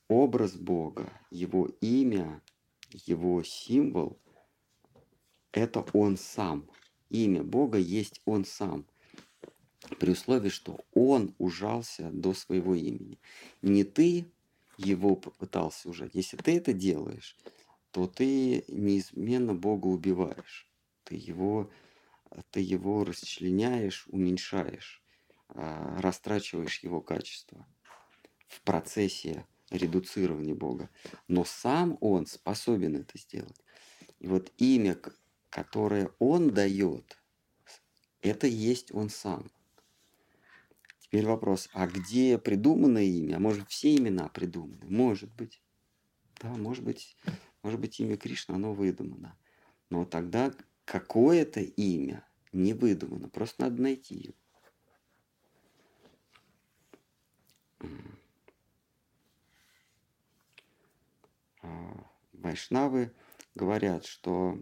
образ Бога, Его имя – его символ – это он сам. Имя Бога есть он сам. При условии, что он ужался до своего имени. Не ты его попытался ужать. Если ты это делаешь, то ты неизменно Бога убиваешь. Ты его, ты его расчленяешь, уменьшаешь, а, растрачиваешь его качество в процессе редуцирования Бога. Но сам Он способен это сделать. И вот имя, которое Он дает, это есть Он сам. Теперь вопрос, а где придумано имя? А может все имена придуманы? Может быть. Да, может быть, может быть имя Кришна, оно выдумано. Но тогда какое-то имя не выдумано, просто надо найти его. Вайшнавы говорят, что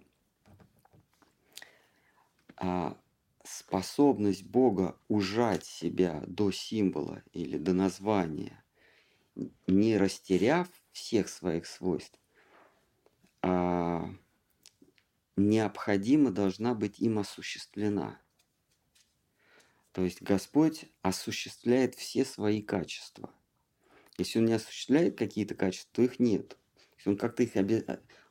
а, способность Бога ужать себя до символа или до названия, не растеряв всех своих свойств, а необходимо должна быть им осуществлена. То есть Господь осуществляет все свои качества. Если Он не осуществляет какие-то качества, то их нет. Он как-то их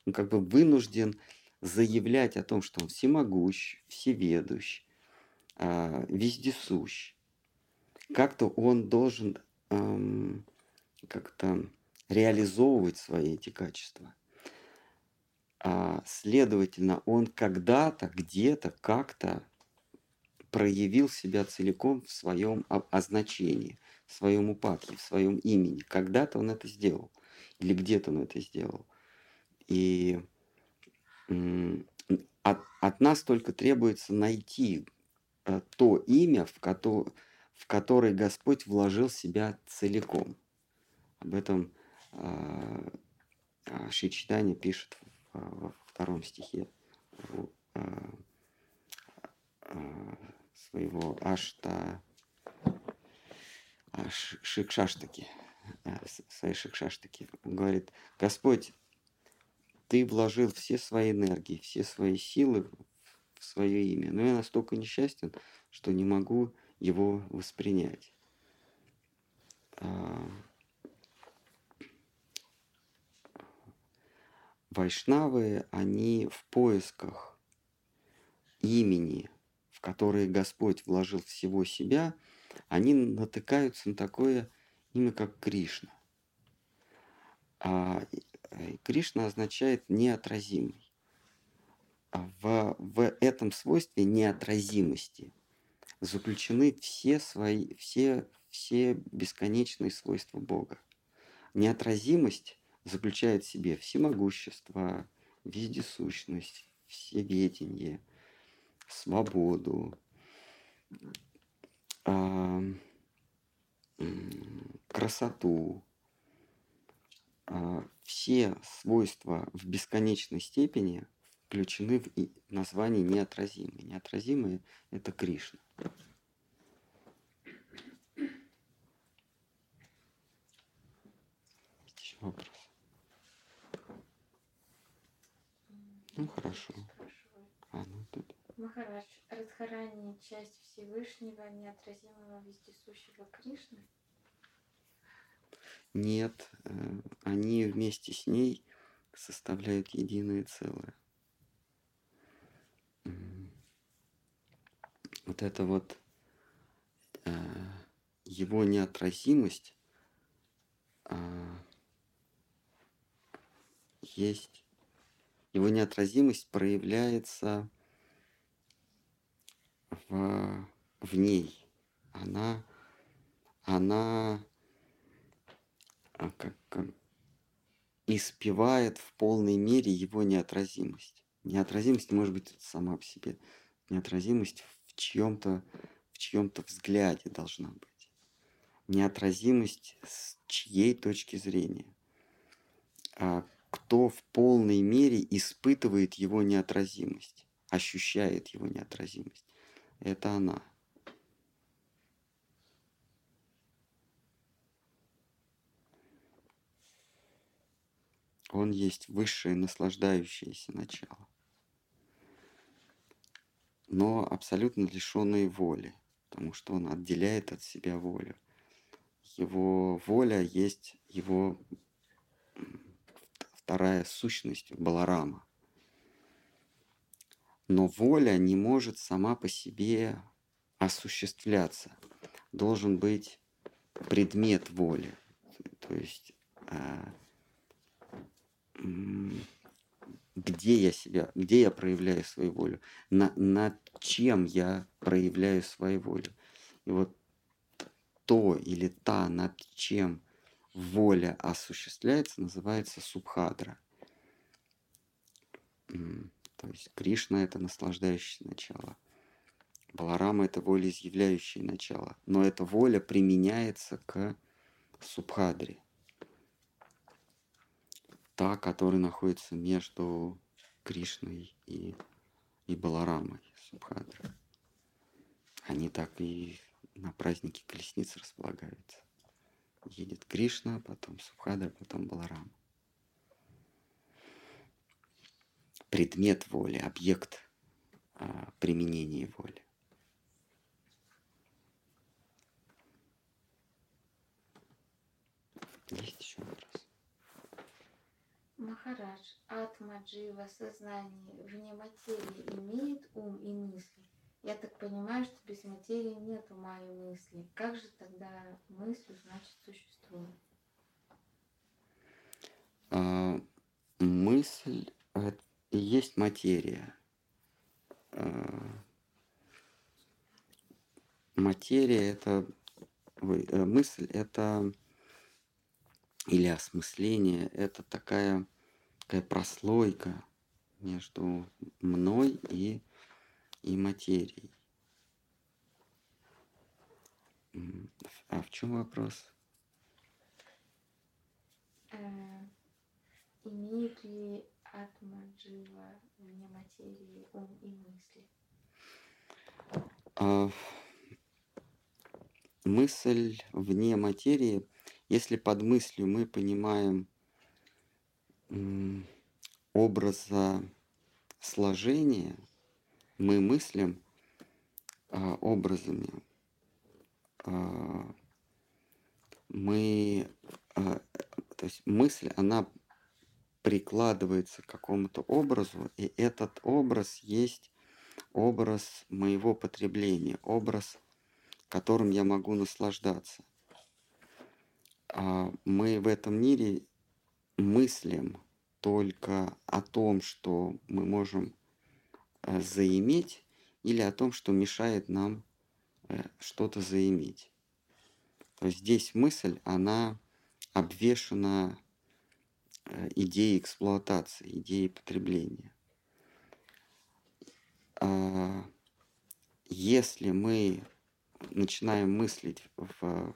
он как бы вынужден заявлять о том, что Он всемогущ, всеведущ, а, вездесущ. Как-то Он должен эм, как-то реализовывать свои эти качества. А, следовательно, он когда-то, где-то, как-то проявил себя целиком в своем означении, в своем упадке, в своем имени. Когда-то он это сделал. Или где-то он это сделал. И от, от нас только требуется найти э, то имя, в, кото, в которое Господь вложил себя целиком. Об этом э, Шичтани пишет во втором стихе э, э, своего Ашта Шикшаштаки, э, своей Шикшаштаки. Он говорит, Господь, ты вложил все свои энергии, все свои силы в свое имя, но я настолько несчастен, что не могу его воспринять. А, Вайшнавы, они в поисках имени, в которое Господь вложил всего себя, они натыкаются на такое имя, как Кришна. А э, Кришна означает неотразимый. А в, в этом свойстве неотразимости заключены все свои, все, все бесконечные свойства Бога. Неотразимость заключает в себе всемогущество, вездесущность, всеведение, свободу, э, красоту, э, все свойства в бесконечной степени включены в название неотразимые. Неотразимые – это Кришна. Есть еще вопрос? Ну хорошо. А, ну тут. Махарадж, Радхарани – часть Всевышнего, неотразимого вездесущего Кришны? Нет, э, они вместе с ней составляют единое целое. Вот это вот э, его неотразимость э, есть его неотразимость проявляется в, в ней. Она, она а, как, как, испевает в полной мере его неотразимость. Неотразимость может быть сама по себе. Неотразимость в чьем-то в чьем-то взгляде должна быть. Неотразимость с чьей точки зрения. А кто в полной мере испытывает его неотразимость, ощущает его неотразимость. Это она. Он есть высшее наслаждающееся начало. Но абсолютно лишенное воли, потому что он отделяет от себя волю. Его воля есть его вторая сущность Баларама. Но воля не может сама по себе осуществляться. Должен быть предмет воли. То есть а, где я себя, где я проявляю свою волю, на, над чем я проявляю свою волю. И вот то или та, над чем воля осуществляется, называется субхадра. То есть Кришна – это наслаждающее начало. Баларама – это волеизъявляющее начало. Но эта воля применяется к субхадре. Та, которая находится между Кришной и, и Баларамой, субхадра. Они так и на празднике колесницы располагаются. Едет Кришна, потом Субхадра, потом Баларам. Предмет воли, объект а, применения воли. Есть еще вопрос? Махарадж, атма, джива, сознание вне материи имеет ум и мысли? Я так понимаю, что без материи нет ума и мысли. Как же тогда мысль, значит, существует? А, мысль есть материя. А, материя это э, мысль это или осмысление это такая такая прослойка между мной и и материей. А в чем вопрос? Э, имеет ли атма, джива вне материи ум и мысли? А, мысль вне материи, если под мыслью мы понимаем образа сложения, мы мыслим а, образами, а, мы, а, то есть мысль, она прикладывается к какому-то образу, и этот образ есть образ моего потребления, образ, которым я могу наслаждаться. А мы в этом мире мыслим только о том, что мы можем э, заиметь, или о том, что мешает нам э, что-то заиметь. То есть здесь мысль, она обвешена э, идеей эксплуатации, идеей потребления. А, Если мы начинаем мыслить в,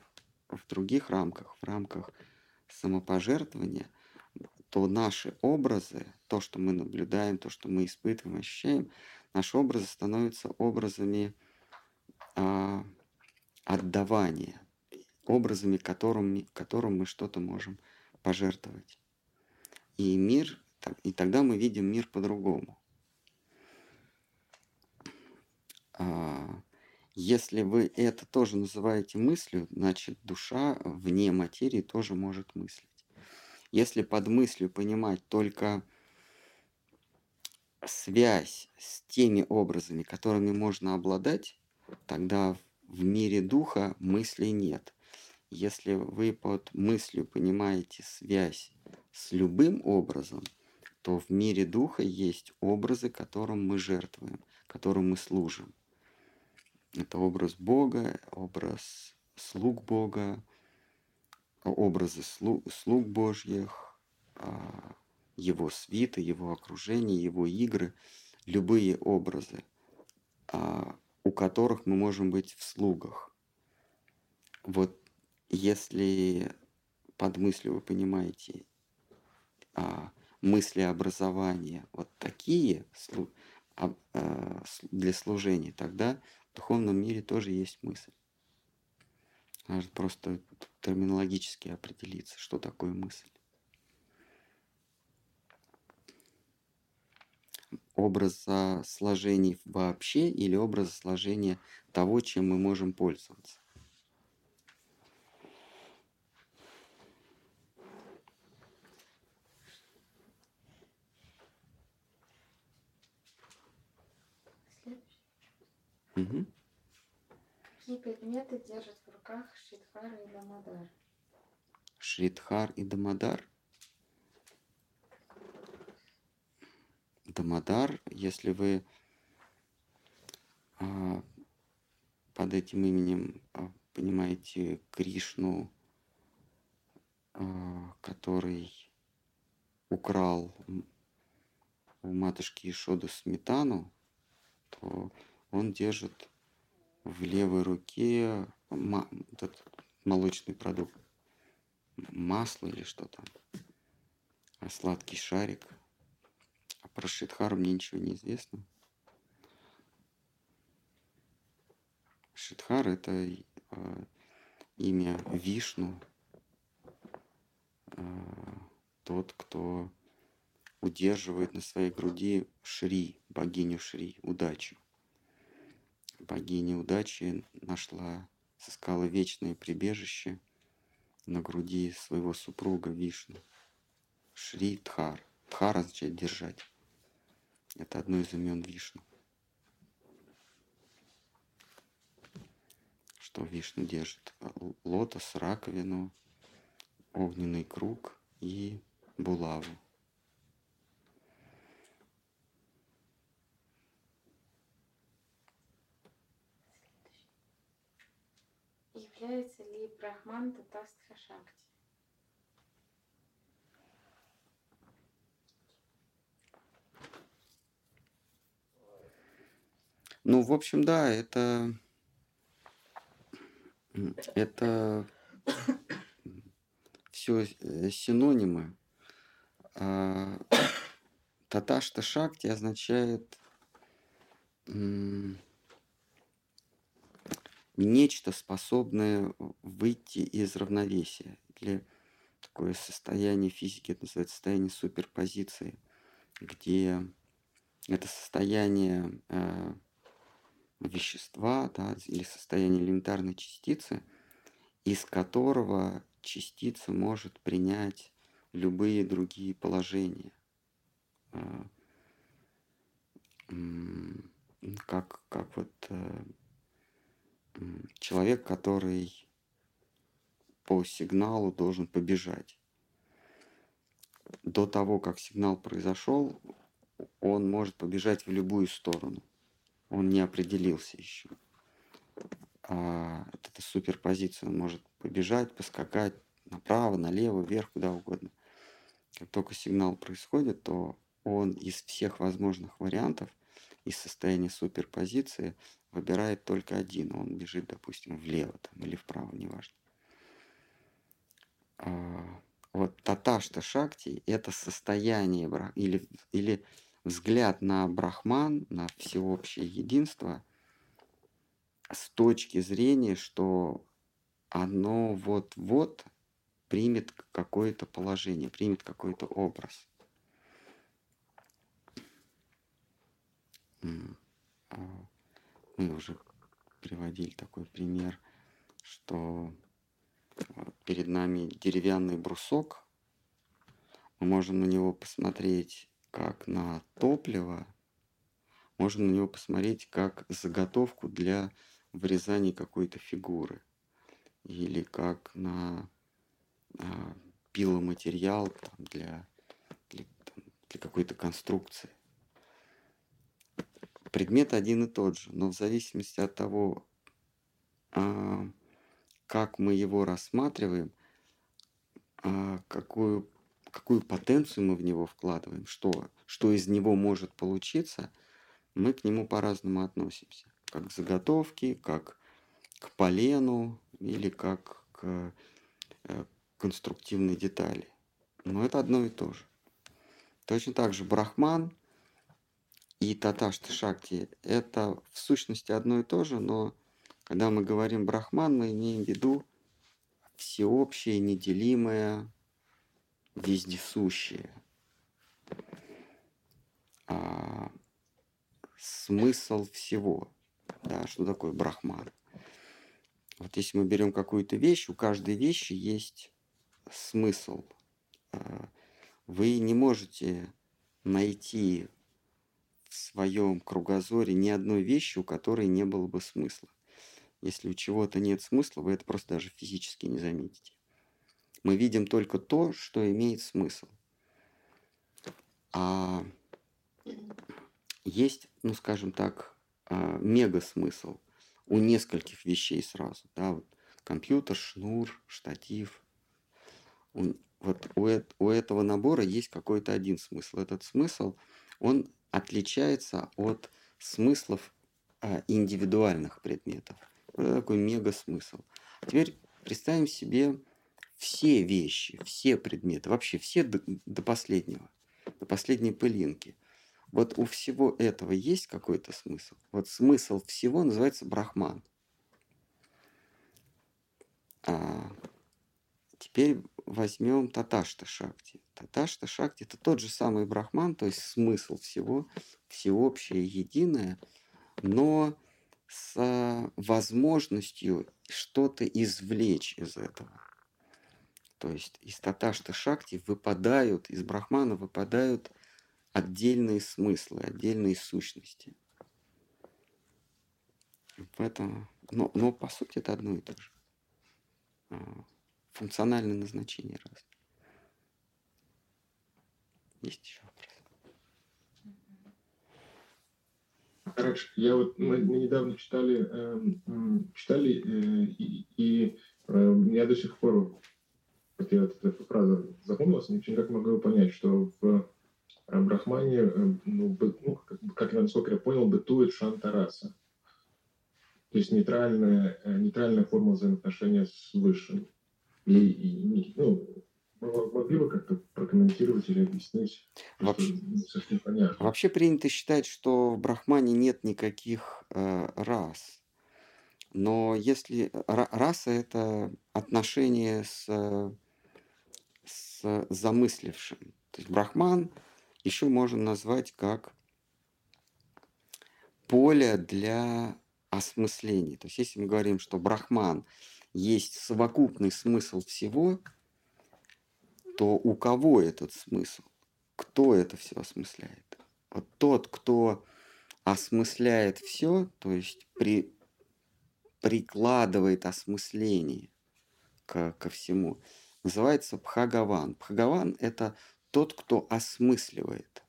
в других рамках, в рамках самопожертвования, то наши образы, то, что мы наблюдаем, то, что мы испытываем, ощущаем, наши образы становятся образами а, отдавания, образами, которым, которым мы что-то можем пожертвовать. И мир, и тогда мы видим мир по-другому. А, Если вы это тоже называете мыслью, значит душа вне материи тоже может мыслить. Если под мыслью понимать только связь с теми образами, которыми можно обладать, тогда в мире духа мыслей нет. Если вы под мыслью понимаете связь с любым образом, то в мире духа есть образы, которым мы жертвуем, которым мы служим. Это образ Бога, образ слуг Бога, образы слу- слуг Божьих, а, его свита, его окружение, его игры, любые образы, а, у которых мы можем быть в слугах. Вот если под мыслью вы понимаете а, мысли образования вот такие с- для служения, тогда в духовном мире тоже есть мысль. Надо просто терминологически определиться, что такое мысль. Образа сложений вообще или образа сложения того, чем мы можем пользоваться. Мгм. Какие предметы держат руках Шидхара и Дамодар? Шридхар и Дамодар. Дамодар, если вы а, под этим именем а, понимаете Кришну, а, который украл у матушки Ишоды сметану, то он держит в левой руке этот молочный продукт масло или что там, а сладкий шарик. А про Шридхару мне ничего не известно. Шидхар – это э, имя Вишну, э, тот, кто удерживает на своей груди Шри, богиню Шри, удачу. Богиня удачи нашла, сыскала вечное прибежище на груди своего супруга Вишну. Шри Тхар. Тхар означает держать. Это одно из имен Вишну. Что Вишну держит? Лотос, раковину, огненный круг и булаву. Является ли Брахман Татастха Шакти? Ну, в общем, да, это... Это все э, синонимы. А, Таташта Шакти означает нечто, способное выйти из равновесия. Или такое состояние физики, это называется состояние суперпозиции, где это состояние э, вещества да, или состояние элементарной частицы, из которого частица может принять любые другие положения. Э, как, как вот э, человек, который по сигналу должен побежать. До того, как сигнал произошел, он может побежать в любую сторону. Он не определился еще. А эта суперпозиция, он может побежать, поскакать направо, налево, вверх, куда угодно. Как только сигнал происходит, то он из всех возможных вариантов, из состояния суперпозиции, выбирает только один. Он бежит, допустим, влево там, или вправо, неважно. А, вот таташта шакти – это состояние или, или взгляд на брахман, на всеобщее единство с точки зрения, что оно вот-вот примет какое-то положение, примет какой-то образ. Мы уже приводили такой пример, что перед нами деревянный брусок, мы можем на него посмотреть как на топливо, можно на него посмотреть как заготовку для вырезания какой-то фигуры или как на а, пиломатериал там, для, для, для какой-то конструкции предмет один и тот же, но в зависимости от того, а, как мы его рассматриваем, а, какую, какую потенцию мы в него вкладываем, что, что из него может получиться, мы к нему по-разному относимся. Как к заготовке, как к полену или как к э, конструктивной детали. Но это одно и то же. Точно так же Брахман и Таташта Шакти – это в сущности одно и то же, но когда мы говорим Брахман, мы имеем в виду всеобщее, неделимое, вездесущее. А, смысл всего. Да, что такое Брахман? Вот если мы берем какую-то вещь, у каждой вещи есть смысл. А, вы не можете найти своем кругозоре ни одной вещи, у которой не было бы смысла. Если у чего-то нет смысла, вы это просто даже физически не заметите. Мы видим только то, что имеет смысл. А есть, ну скажем так, а, мега смысл у нескольких вещей сразу. Да, вот компьютер, шнур, штатив. Вот у, у этого набора есть какой-то один смысл. Этот смысл, он отличается от смыслов а, индивидуальных предметов. Это такой мега смысл. Теперь представим себе все вещи, все предметы, вообще все до, до последнего, до последней пылинки. Вот у всего этого есть какой-то смысл. Вот смысл всего называется брахман. А, теперь возьмем Таташта Шакти. Таташта Шакти – это тот же самый Брахман, то есть смысл всего, всеобщее, единое, но с возможностью что-то извлечь из этого. То есть из Таташта Шакти выпадают, из Брахмана выпадают отдельные смыслы, отдельные сущности. В этом, но, но по сути это одно и то же. А, функциональное назначение разное. Есть еще вопрос? Хорошо. Я вот мы, мы недавно читали, э, читали э, и, и э, я до сих пор вот я эта фраза запомнилась, никак не могу понять, что в э, Брахмане, э, ну, ну, как, как, насколько я понял, бытует шантараса. То есть нейтральная, э, нейтральная форма взаимоотношения с Высшим. И, и ну, могли бы как-то прокомментировать или объяснить? Вообще, совсем понятно. Вообще принято считать, что в Брахмане нет никаких э, рас. Но если раса это отношение с с замыслившим. То есть брахман еще можно назвать как поле для осмыслений. То есть если мы говорим, что брахман есть совокупный смысл всего, то у кого этот смысл? Кто это все осмысляет? Вот тот, кто осмысляет все, то есть при, прикладывает осмысление ко, ко всему, называется Пхагаван. Пхагаван – это тот, кто осмысливает.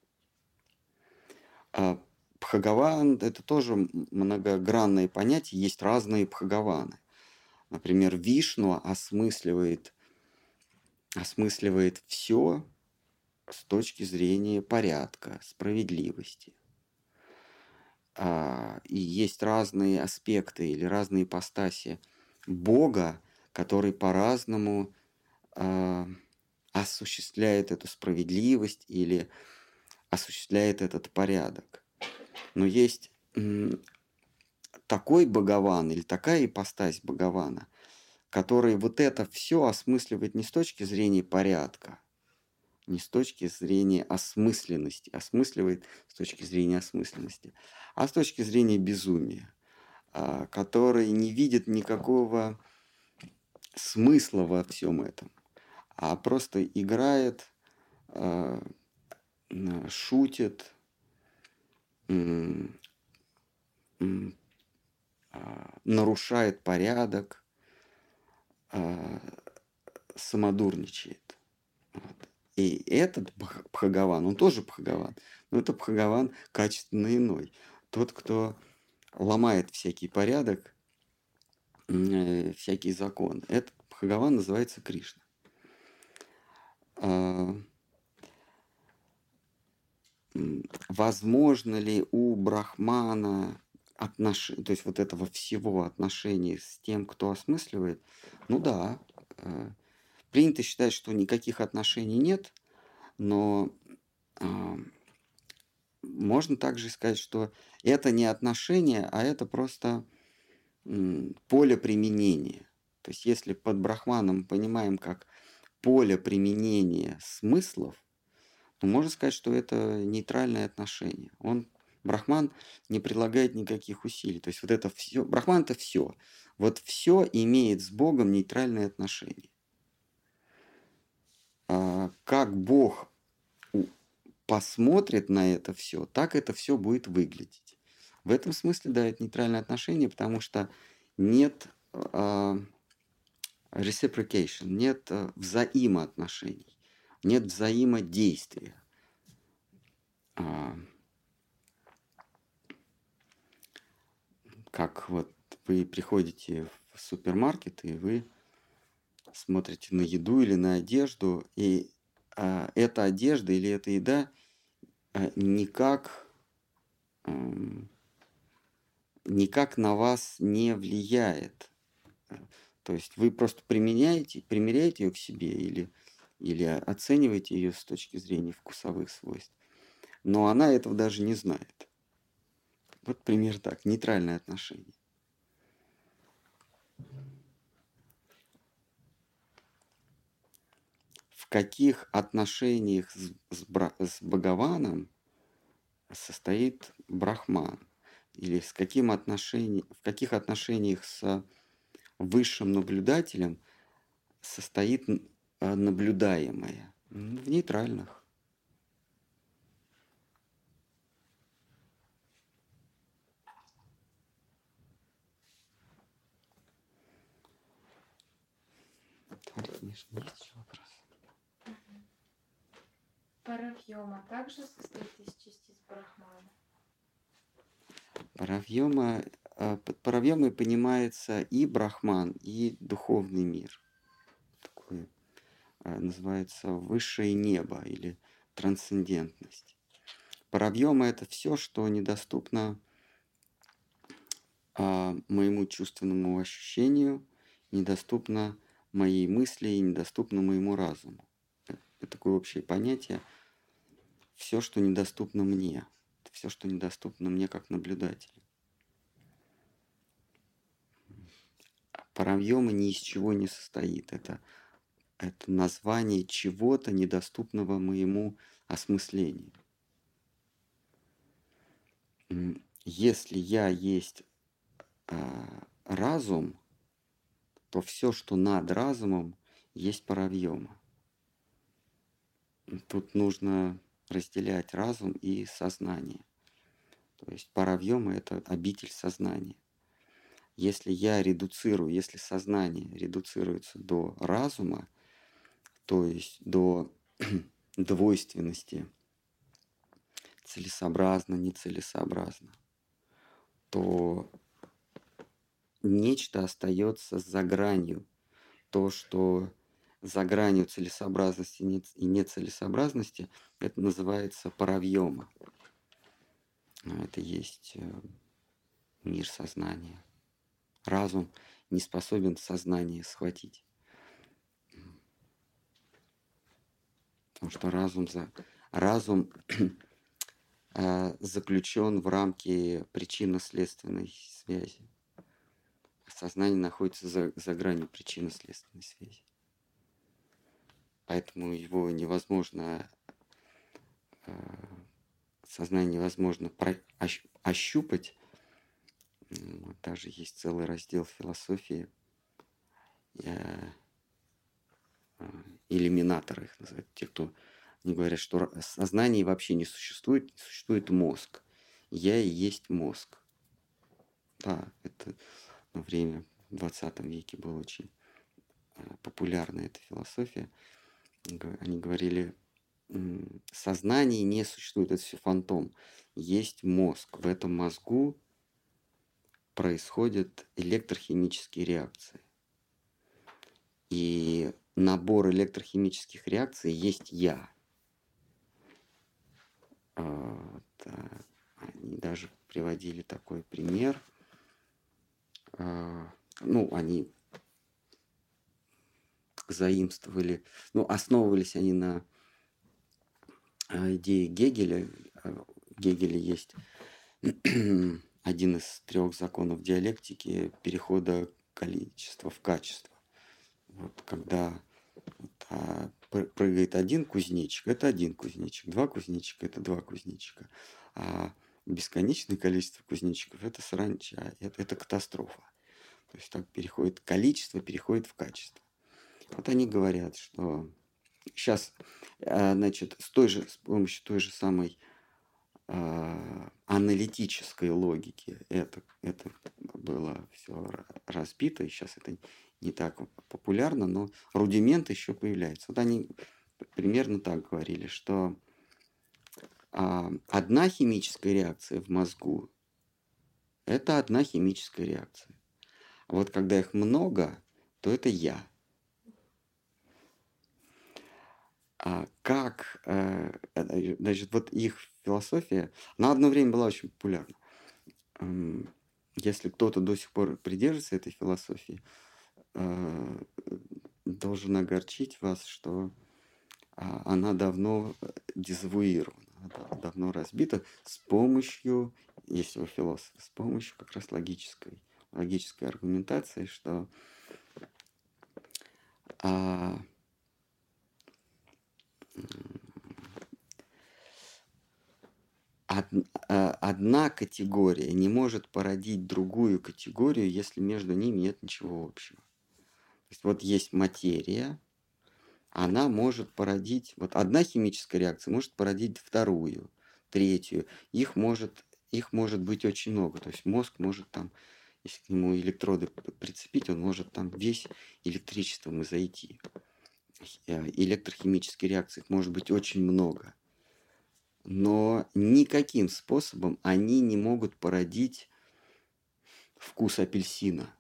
А Пхагаван – это тоже многогранное понятие, есть разные Пхагаваны. Например, Вишну осмысливает, осмысливает все с точки зрения порядка, справедливости. А, и есть разные аспекты или разные ипостаси Бога, который по-разному э, осуществляет эту справедливость или осуществляет этот порядок. Но есть такой Богован или такая ипостась Богована, который вот это все осмысливает не с точки зрения порядка, не с точки зрения осмысленности, осмысливает с точки зрения осмысленности, а с точки зрения безумия, а, который не видит никакого смысла во всем этом а просто играет, а, шутит, а, нарушает порядок, а, самодурничает. И этот Бхагаван, он тоже Бхагаван, но это Бхагаван качественно иной. Тот, кто ломает всякий порядок, э, всякий закон. Этот Бхагаван называется Кришна. А, возможно ли у Брахмана отношение, то есть вот этого всего отношения с тем, кто осмысливает? Ну да, э, принято считать, что никаких отношений нет, но а, можно также сказать, что это не отношение, а это просто поле применения. То есть если под брахманом понимаем как поле применения смыслов, то можно сказать, что это нейтральное отношение. Он, Брахман, не прилагает никаких усилий. То есть вот это все, Брахман это все. Вот все имеет с Богом нейтральное отношение. А как Бог посмотрит на это все, так это все будет выглядеть. В этом смысле, да, это нейтральное отношение, потому что нет а, reciprocation, нет э, взаимоотношений, нет взаимодействия. Как вот вы приходите в супермаркет и вы смотрите на еду или на одежду, и а, эта одежда или эта еда а, никак, а, никак на вас не влияет. То есть вы просто применяете, примеряете ее к себе или, или оцениваете ее с точки зрения вкусовых свойств. Но она этого даже не знает. Вот пример так, нейтральное отношение. В каких отношениях с, с, с Бхагаваном состоит Брахман? Или с каким отношением, в каких отношениях с высшим наблюдателем состоит э, наблюдаемое? Ну, в нейтральных. Конечно, есть еще вопрос. Паравьома также состоит из частиц Брахмана? Паравьома, а, под Паравьомой понимается и Брахман, и духовный мир. Такое а, называется высшее небо или трансцендентность. Паравьома это все, что недоступно а, моему чувственному ощущению, недоступно моей мысли и недоступно моему разуму. Это такое общее понятие. Все, что недоступно мне. Все, что недоступно мне как наблюдателю. Парамьома ни из чего не состоит. Это, это название чего-то недоступного моему осмыслению. Если я есть э, разум, то все, что над разумом, есть паравьема. Тут нужно разделять разум и сознание. То есть паравьема – это обитель сознания. Если я редуцирую, если сознание редуцируется до разума, то есть до двойственности, целесообразно, нецелесообразно, то нечто остается за гранью. То, что за гранью целесообразности и нецелесообразности, это называется паравьема. Это есть э, мир сознания. Разум не способен сознание схватить. Потому что разум, за... разум э, заключен в рамки причинно-следственной связи сознание находится за, за гранью причинно-следственной связи. Поэтому его невозможно, э, сознание невозможно ощупать. Даже есть целый раздел философии, э, э, иллюминаторы их называют, те, кто они говорят, что сознание вообще не существует, существует мозг. Я и есть мозг. Да, это время в 20 веке была очень э, популярна эта философия. Они говорили, сознание не существует, это все фантом. Есть мозг. В этом мозгу происходят электрохимические реакции. И набор электрохимических реакций есть я. А, они даже приводили такой пример – а, ну, они заимствовали, ну, основывались они на а, идее Гегеля. А, в Гегеле есть один из трех законов диалектики перехода количества в качество. Вот когда вот, а, прыгает один кузнечик, это один кузнечик, два кузнечика, это два кузнечика. А бесконечное количество кузнечиков – это саранча, это, это катастрофа. То есть так переходит количество, переходит в качество. Вот они говорят, что сейчас, э, значит, с, той же, с помощью той же самой э, аналитической логики это, это было все разбито, и сейчас это не так популярно, но рудимент еще появляется. Вот они примерно так говорили, что а, одна химическая реакция в мозгу – это одна химическая реакция. Вот когда их много, то это я. А как, э, э, значит, вот их философия, она одно время была очень популярна. Если кто-то до сих пор придерживается этой философии, э, должен огорчить вас, что а, она давно дезавуирована давно разбита с помощью, если вы философ, с помощью как раз логической, логической аргументации, что а, а, одна категория не может породить другую категорию, если между ними нет ничего общего. То есть вот есть материя, она может породить, вот одна химическая реакция может породить вторую, третью. Их может, их может быть очень много. То есть мозг может там, если к нему электроды прицепить, он может там весь электричеством и зайти. Э, электрохимических реакций может быть очень много. Но никаким способом они не могут породить вкус апельсина.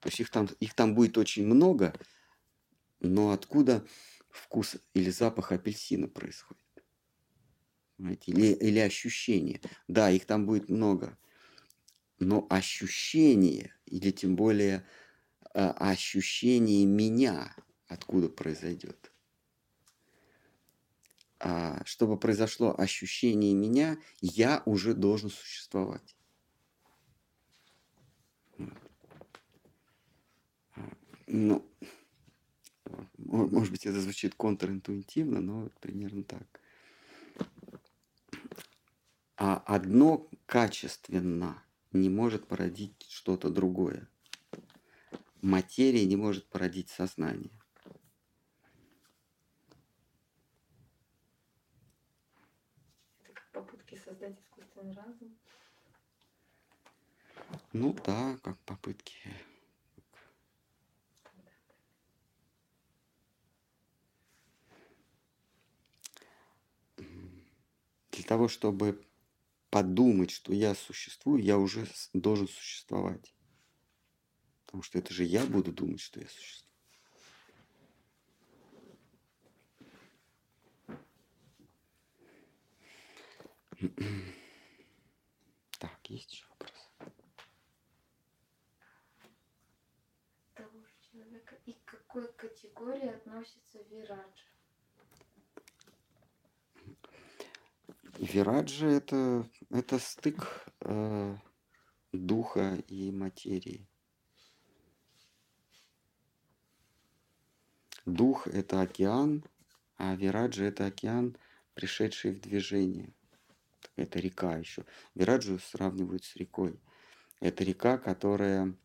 То есть их там, их там будет очень много, но откуда вкус или запах апельсина происходит? Или, или ощущение. Да, их там будет много. Но ощущение, или тем более э, ощущение меня – откуда произойдет. А чтобы произошло ощущение меня, я уже должен существовать. Ну, может быть, это звучит контринтуитивно, но примерно так. А одно качественно не может породить что-то другое. Материя не может породить сознание. создать искусственный разум? Ну да, как попытки. Для того, чтобы подумать, что я существую, я уже должен существовать. Потому что это же я буду думать, что я существую. Так, есть еще вопрос? Того же человека. И к какой категории относится вираджа? Вираджа это, это стык э, духа и материи. Дух это океан, а вираджа это океан, пришедший в движение это река еще. Вираджу сравнивают с рекой. Это река, которая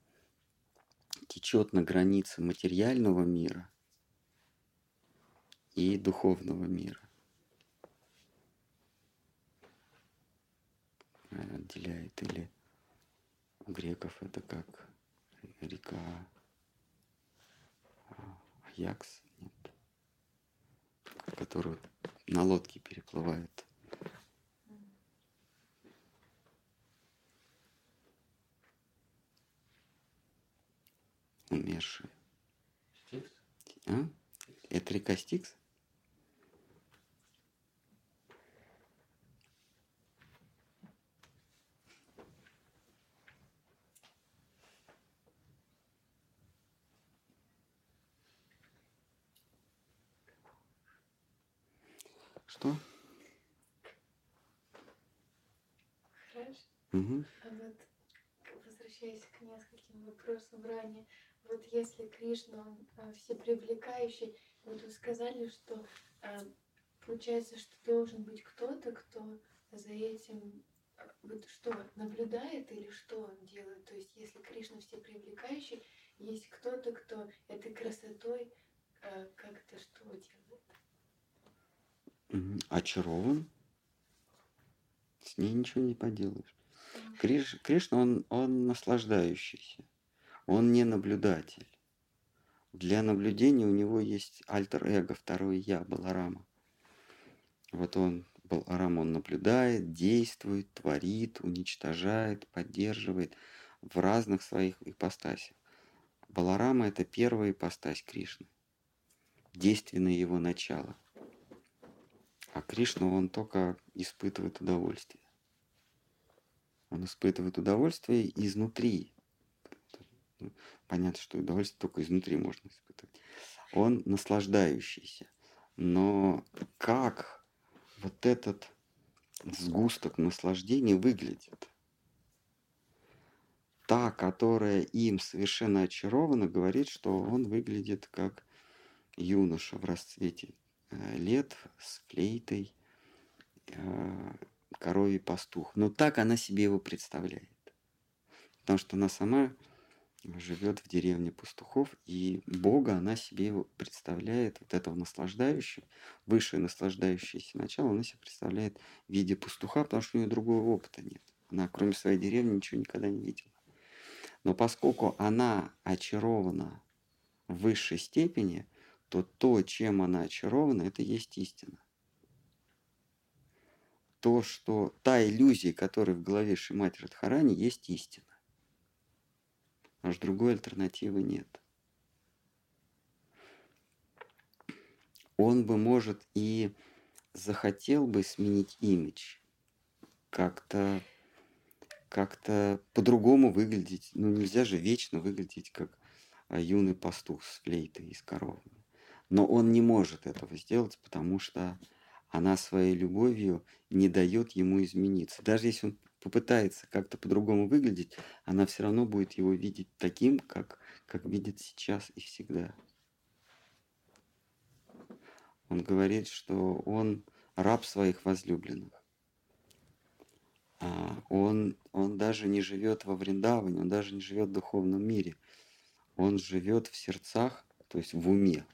течет на границе материального мира и духовного мира. Отделяет или у греков это как река а, Аякс, нет, которую на лодке переплывают умершие. Стикс? А? Это река Стикс? Что? Хорошо. Угу. А вот возвращаясь к нескольким вопросам ранее, вот если Кришна, он а, всепривлекающий, вот вы сказали, что а, получается, что должен быть кто-то, кто за этим а, вот что, наблюдает или что он делает? То есть если Кришна всепривлекающий, есть кто-то, кто этой красотой как-то что делает? Очарован. С ней ничего не поделаешь. Криш, Кришна, он, он наслаждающийся он не наблюдатель. Для наблюдения у него есть альтер-эго, второе я, Баларама. Вот он, Баларам, он наблюдает, действует, творит, уничтожает, поддерживает в разных своих ипостасях. Баларама – это первая ипостась Кришны, действенное его начало. А Кришна, он только испытывает удовольствие. Он испытывает удовольствие изнутри, Понятно, что удовольствие только изнутри можно испытывать. Он наслаждающийся. Но как вот этот сгусток наслаждения выглядит? Та, которая им совершенно очарована, говорит, что он выглядит как юноша в расцвете лет с флейтой э, коровий пастух. Но так она себе его представляет. Потому что она сама живет в деревне пастухов, и Бога она себе его представляет, вот этого наслаждающего, высшее наслаждающееся начало, она себе представляет в виде пастуха, потому что у нее другого опыта нет. Она, кроме своей деревни, ничего никогда не видела. Но поскольку она очарована в высшей степени, то то, чем она очарована, это есть истина. То, что та иллюзия, которая в голове Шимати Радхарани, есть истина. Аж другой альтернативы нет. Он бы, может, и захотел бы сменить имидж, как-то как-то по-другому выглядеть. Ну, нельзя же вечно выглядеть как а, юный пастух с флейтой и с коровами. Но он не может этого сделать, потому что она своей любовью не дает ему измениться. Даже если он попытается как-то по-другому выглядеть, она все равно будет его видеть таким, как, как видит сейчас и всегда. Он говорит, что он раб своих возлюбленных. А он, он даже не живет во Вриндаване, он даже не живет в духовном мире. Он живет в сердцах, то есть в уме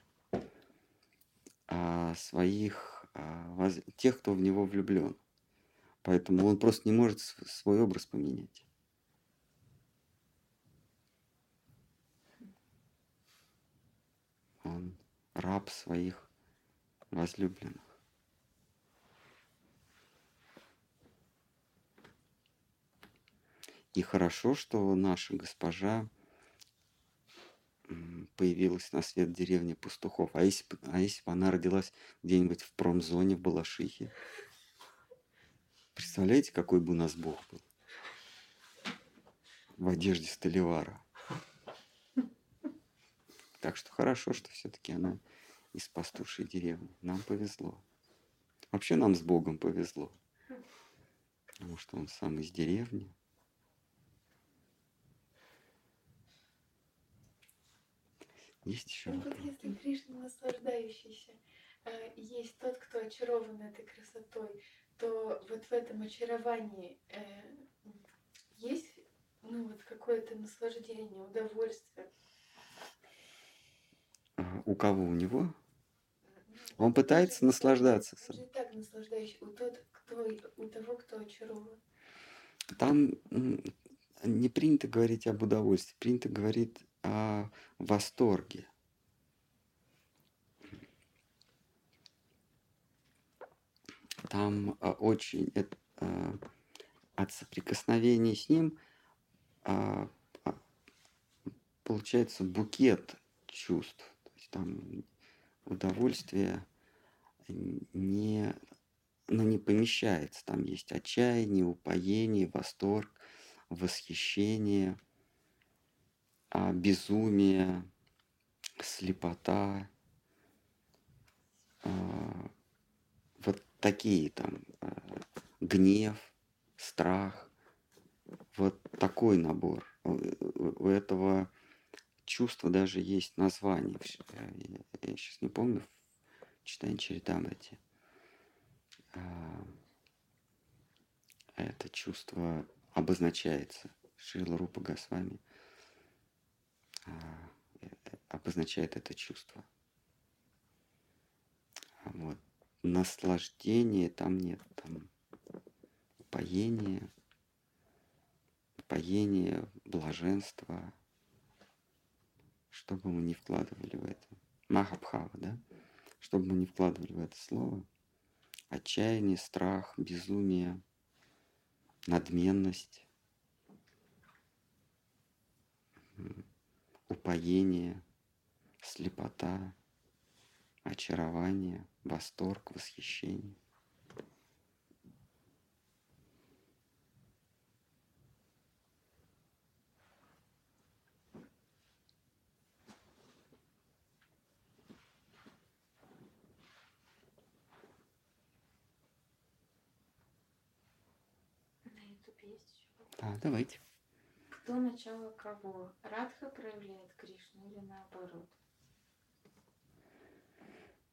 а, своих, а, тех, кто в него влюблен. Поэтому он просто не может свой образ поменять. Он раб своих возлюбленных. И хорошо, что наша госпожа появилась на свет в деревне пастухов. А если, а если бы она родилась где-нибудь в промзоне в Балашихе? Представляете, какой бы у нас Бог был? В одежде Столивара. Так что хорошо, что все-таки она из пастушей деревни. Нам повезло. Вообще нам с Богом повезло. Потому что он сам из деревни. Есть еще ну, вот если Кришна наслаждающийся, э, есть тот, кто очарован этой красотой, то вот в этом очаровании э, есть ну вот какое-то наслаждение, удовольствие. У кого? У него? Он пытается наслаждаться. Он же так наслаждающий. У, тот, кто, у того, кто очарован. Там не принято говорить об удовольствии, принято говорить о восторге. Там а, очень а, от соприкосновения с ним а, получается букет чувств. То есть там удовольствие не, ну, не помещается. Там есть отчаяние, упоение, восторг, восхищение, безумие, слепота, такие там э, гнев, страх, вот такой набор. У этого чувства даже есть название. Я сейчас не помню, Чаритамрати. А, это чувство обозначается. Шрила Рупа Госвами а, обозначает это чувство. Вот наслаждения там нет, там упоение, упоение, блаженство, что бы мы ни вкладывали в это. Махабхава, да? Что бы мы ни вкладывали в это слово, отчаяние, страх, безумие, надменность, упоение, слепота, очарование – восторг, восхищение. Да, давайте. Кто начало кого? Радха проявляет Кришну или наоборот?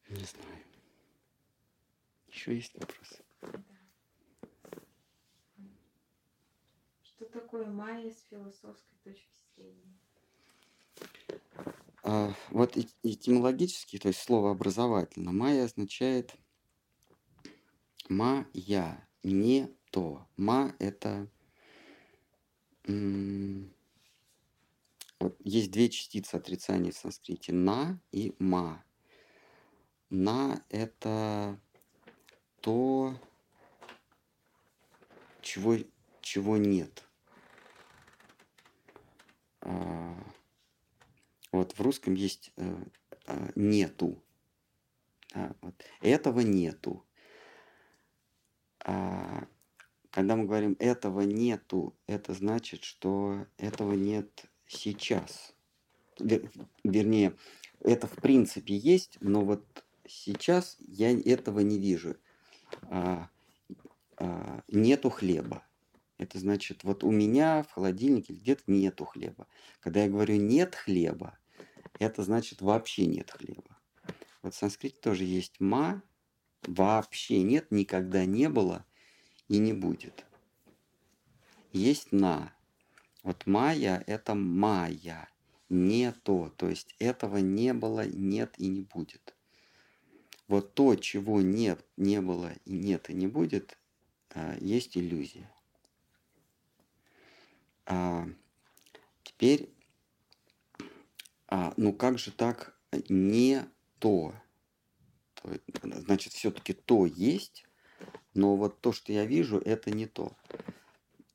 Не знаю. Еще есть вопросы? Да. Что такое майя с философской точки зрения? А, вот эти- этимологически, то есть слово образовательно, майя означает ма-я, не то. Ма – это... Вот есть две частицы отрицания в санскрите – на и ма. На – это то, чего, чего нет. А, Вот в русском есть э, э, нету. Вот. Этого нету. Когда мы говорим этого нету, это значит, что этого нет сейчас. Вер- вернее, это в принципе есть, но вот сейчас я этого не вижу. А, а, нету хлеба. Это значит, вот у меня в холодильнике где-то нету хлеба. Когда я говорю нет хлеба, это значит вообще нет хлеба. Вот в санскрите тоже есть ма, вообще нет, никогда не было и не будет. Есть на. Вот майя – это майя, не то. То есть этого не было, нет и не будет. Вот то, чего нет, не было и нет и не будет, а, есть иллюзия. А, теперь, а, ну как же так не то? То Значит, все-таки то есть, но вот то, что я вижу, это не то.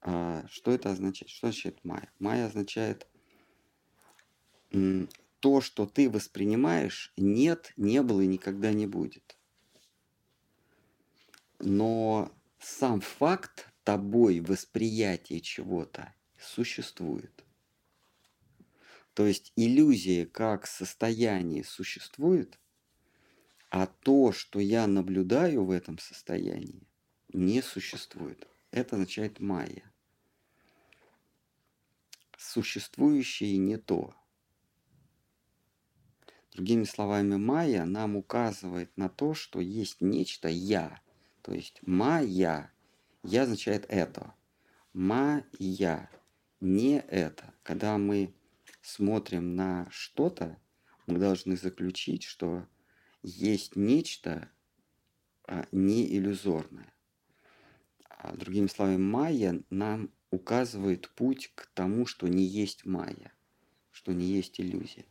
А, что это означает? Что означает майя? Майя означает то, что ты воспринимаешь, нет, не было и никогда не будет. Но сам факт тобой восприятия чего-то существует. То есть иллюзия как состояние существует, а то, что я наблюдаю в этом состоянии, не существует. Это означает майя. Существующее не то. Другими словами, майя нам указывает на то, что есть нечто я. То есть майя. Я означает это. Майя. Не это. Когда мы смотрим на что-то, мы должны заключить, что есть нечто а, не иллюзорное. А, другими словами, майя нам указывает путь к тому, что не есть майя, что не есть иллюзия.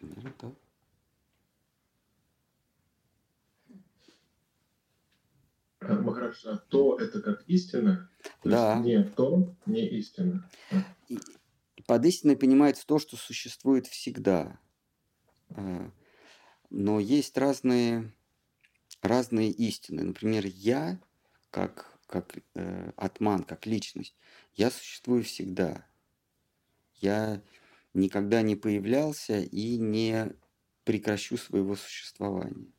Наверное, так. А, Махараш, а то это как истина? То Да. есть не то, не истина. И под истиной понимается то, что существует всегда. А, Но есть разные, разные истины. Например, я, как, как э, атман, как личность, я существую всегда. Я никогда не появлялся и не прекращу своего существования.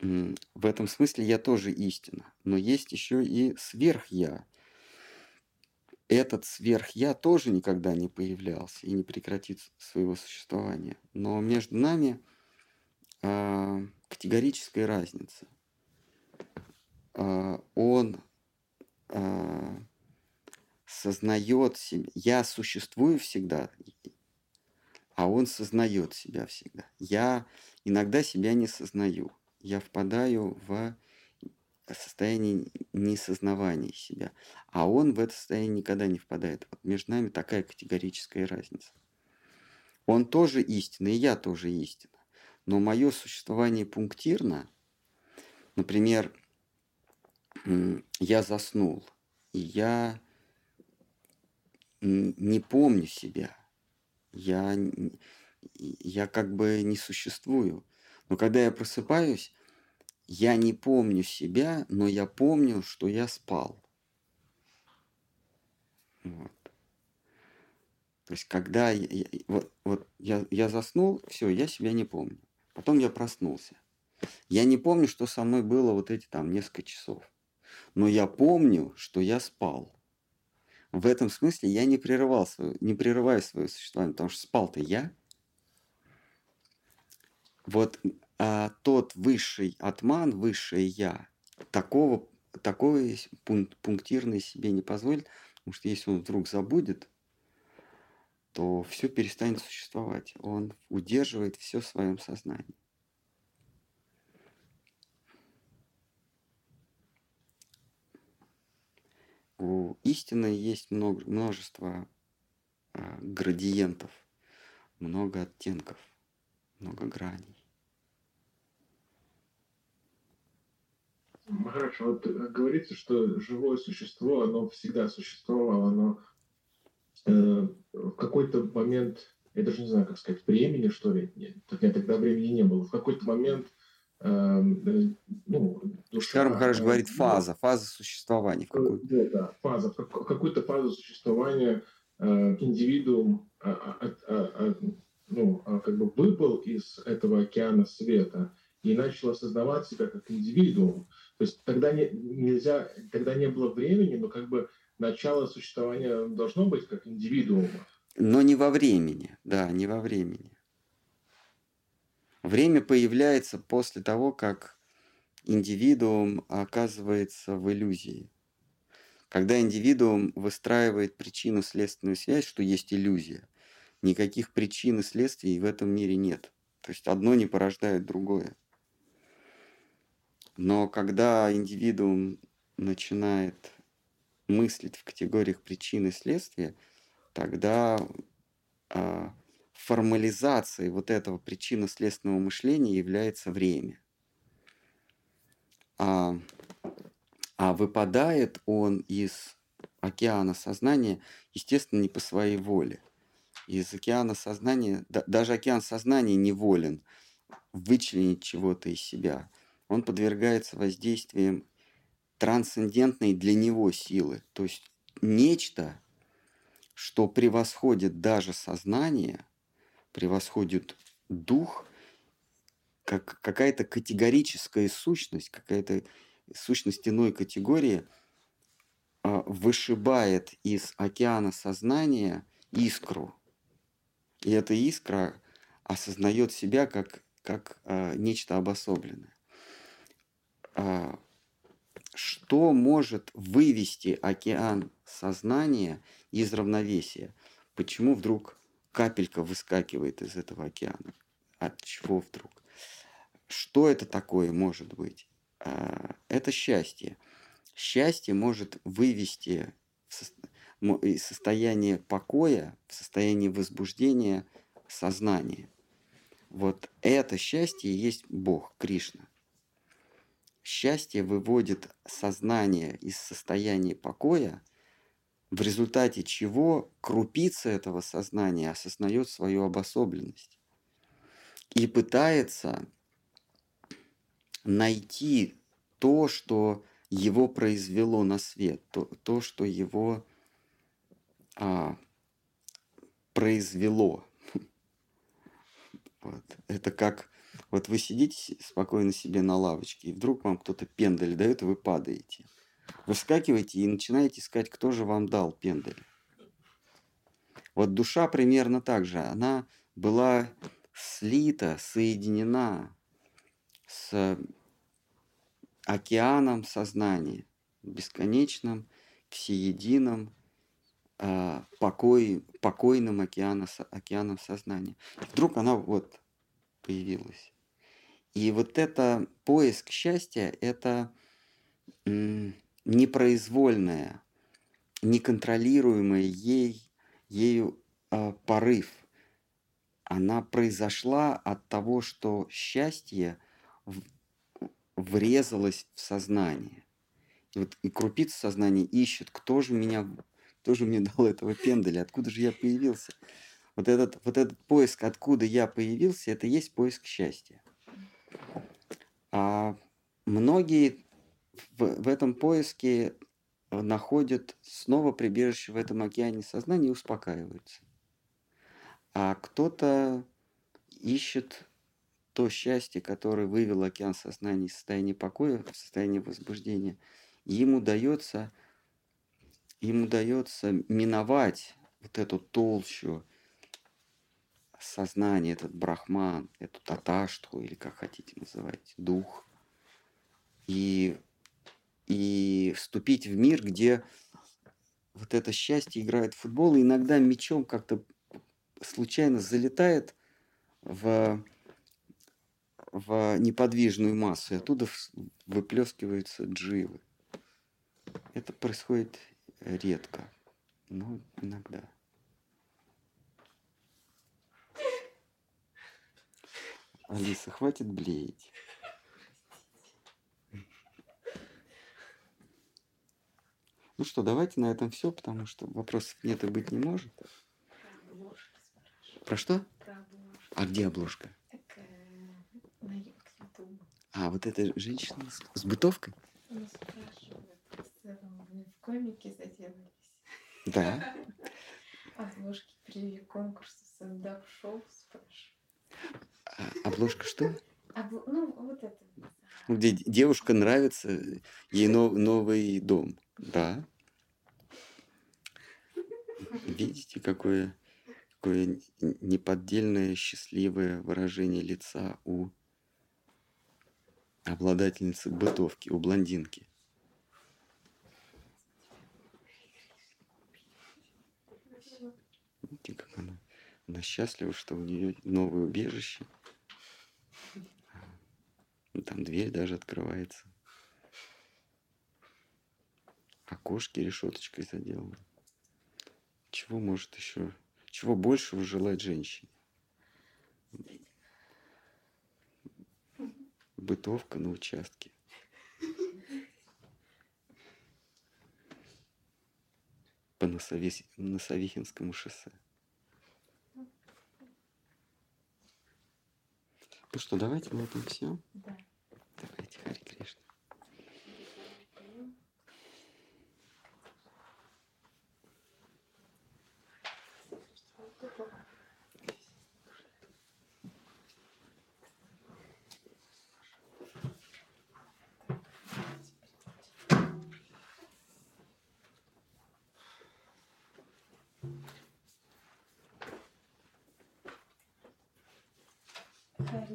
В этом смысле я тоже истина. Но есть еще и сверх-я. Этот сверх-я тоже никогда не появлялся и не прекратит своего существования. Но между нами а, категорическая разница. А, он а, сознает себя. Я существую всегда, а он сознает себя всегда. Я иногда себя не сознаю. Я впадаю в состояние несознавания себя. А он в это состояние никогда не впадает. Вот между нами такая категорическая разница. Он тоже истина, и я тоже истина. Но мое существование пунктирно, например, я заснул, и я не помню себя. Я, я как бы не существую. Но когда я просыпаюсь, я не помню себя, но я помню, что я спал. Вот. То есть, когда я, я- вот, вот я, я заснул, все, я себя не помню. Потом я проснулся. Я не помню, что со мной было вот эти там несколько часов. Но я помню, что я спал. в этом смысле я не прерывал свое, не прерываю свое существование, потому что спал-то я. Вот а тот высший атман, высшее я, такого, такое пунктирное себе не позволит, потому что если он вдруг забудет, то все перестанет существовать. Он удерживает все в своем сознании. У истины есть много, множество а, градиентов, много оттенков, много граней. Хорошо, вот э, говорится, что живое существо, оно всегда существовало, оно э, в какой-то момент, я даже не знаю, как сказать, времени, что ли, нет, нет тогда времени не было, в какой-то момент Эм, э, ну, душа... Шарм Хараш говорит фаза, фаза существования. В да, да, фаза, какую-то фазу существования э, индивидуум а, а, а, ну, как бы выпал из этого океана света и начал осознавать себя как индивидуум. То есть тогда не, нельзя, тогда не было времени, но как бы начало существования должно быть как индивидуума. Но не во времени, да, не во времени. Время появляется после того, как индивидуум оказывается в иллюзии. Когда индивидуум выстраивает причинно-следственную связь, что есть иллюзия, никаких причин и следствий в этом мире нет. То есть одно не порождает другое. Но когда индивидуум начинает мыслить в категориях причины и следствия, тогда а, формализацией вот этого причинно-следственного мышления является время. А, а выпадает он из океана сознания, естественно, не по своей воле. Из океана сознания, да, даже океан сознания не волен вычленить чего-то из себя. Он подвергается воздействиям трансцендентной для него силы. То есть нечто, что превосходит даже сознание – превосходит дух, как какая-то категорическая сущность, какая-то сущность иной категории а, вышибает из океана сознания искру. И эта искра осознает себя как, как а, нечто обособленное. А, что может вывести океан сознания из равновесия? Почему вдруг капелька выскакивает из этого океана. От чего вдруг? Что это такое может быть? А, это счастье. Счастье может вывести из состояния покоя в состояние возбуждения сознания. Вот это счастье и есть Бог, Кришна. Счастье выводит сознание из состояния покоя – в результате чего крупица этого сознания осознает свою обособленность и пытается найти то, что его произвело на свет, то, то что его а, произвело. Вот. Это как вот вы сидите спокойно себе на лавочке, и вдруг вам кто-то пендель дает, и вы падаете. Выскакиваете и начинаете искать, кто же вам дал пендель. Вот душа примерно так же. Она была слита, соединена с океаном сознания, бесконечным, всеединым, э, покой, покойным океаном, океаном сознания. И вдруг она вот появилась. И вот это поиск счастья, это непроизвольная, неконтролируемая ей, ею э, порыв. Она произошла от того, что счастье в, врезалось в сознание. И, вот, и крупица сознания ищет, кто же меня, кто же мне дал этого пенделя, откуда же я появился. Вот этот, вот этот поиск, откуда я появился, это есть поиск счастья. А многие в, в этом поиске находят снова прибежище в этом океане сознания и успокаиваются. А кто-то ищет то счастье, которое вывел океан сознания из состояния покоя в состояние возбуждения. И ему удается им удается миновать вот эту толщу сознания, этот брахман, эту таташту, или как хотите называть, дух, и, и вступить в мир, где вот это счастье играет в футбол, и иногда мячом как-то случайно залетает в, в неподвижную массу, и оттуда выплескиваются дживы. Это происходит редко, но иногда. Алиса, хватит блеять. Ну что, давайте на этом все, потому что вопросов нет и быть не может. Про что? А где обложка? А, вот эта женщина с, бытовкой? В комике заделались. Да. Обложки при конкурсе стендап-шоу спрашивают. А, обложка что? Обл... Ну, вот это. Где девушка нравится, ей нов, новый дом. Да. Видите, какое, какое неподдельное счастливое выражение лица у обладательницы бытовки, у блондинки. Видите, как она, она счастлива, что у нее новое убежище. Ну, там дверь даже открывается. Окошки решеточкой заделаны. Чего может еще, чего большего желать женщине? Бытовка на участке. По Носовис... Носовихинскому шоссе. Ну что, давайте на этом все. Да. Давайте, Хари Кришна.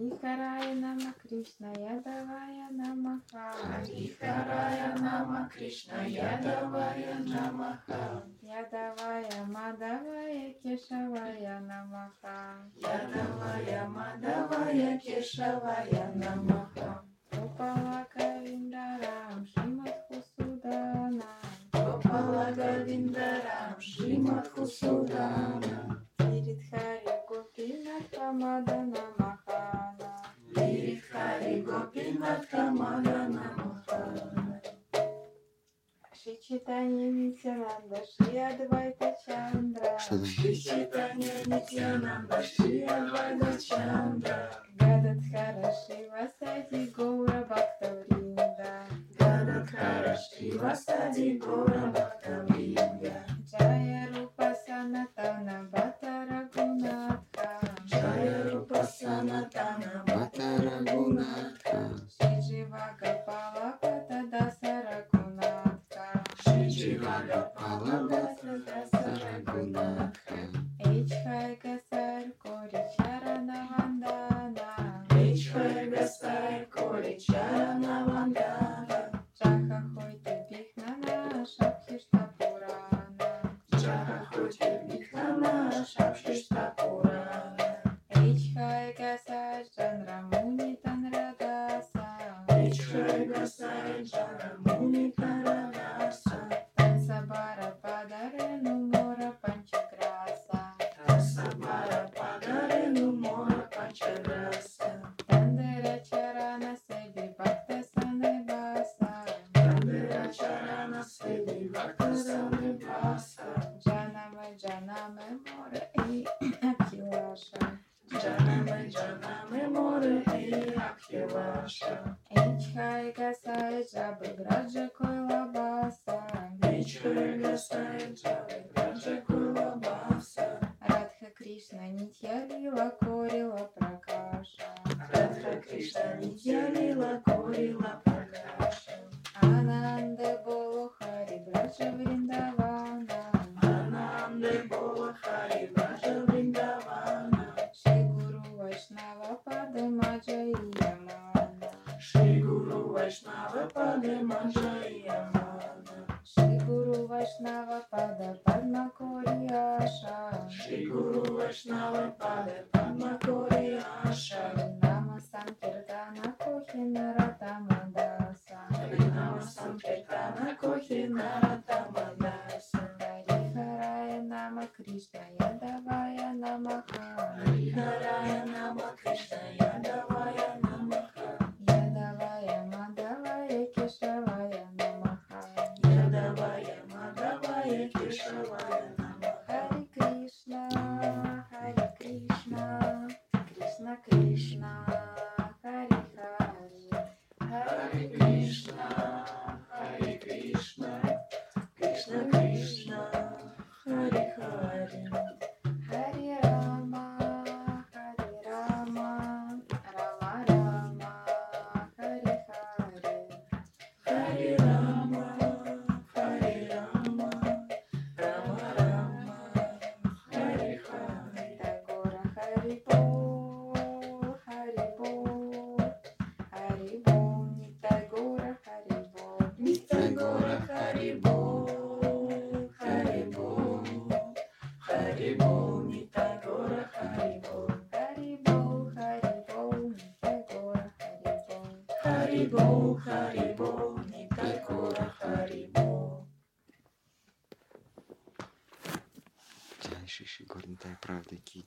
Харихарая Нама Кришна Ядавая Намаха Харихарая Нама Кришна Ядавая Намаха Ядавая Мадавая Кешавая Намаха Ядавая Мадавая Кешавая Намаха Гопала Кавиндарам Шримат Хусудана Гопала Гавиндарам Шримат Хусудана Гиридхари Гопинатха Мадана Джая Рупа Санатана Бхата Рагунатха Рупа Санатана Бхата. I follow, follow, follow, follow, follow, follow,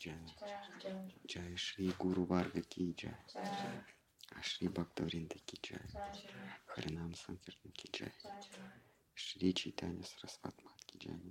जय जय श्री गुरु वर्ग की जय श्री भक्तवृंद की जय हरिनाम संकीर्तन की जय श्री चैतन्य सरस्वत मात की जय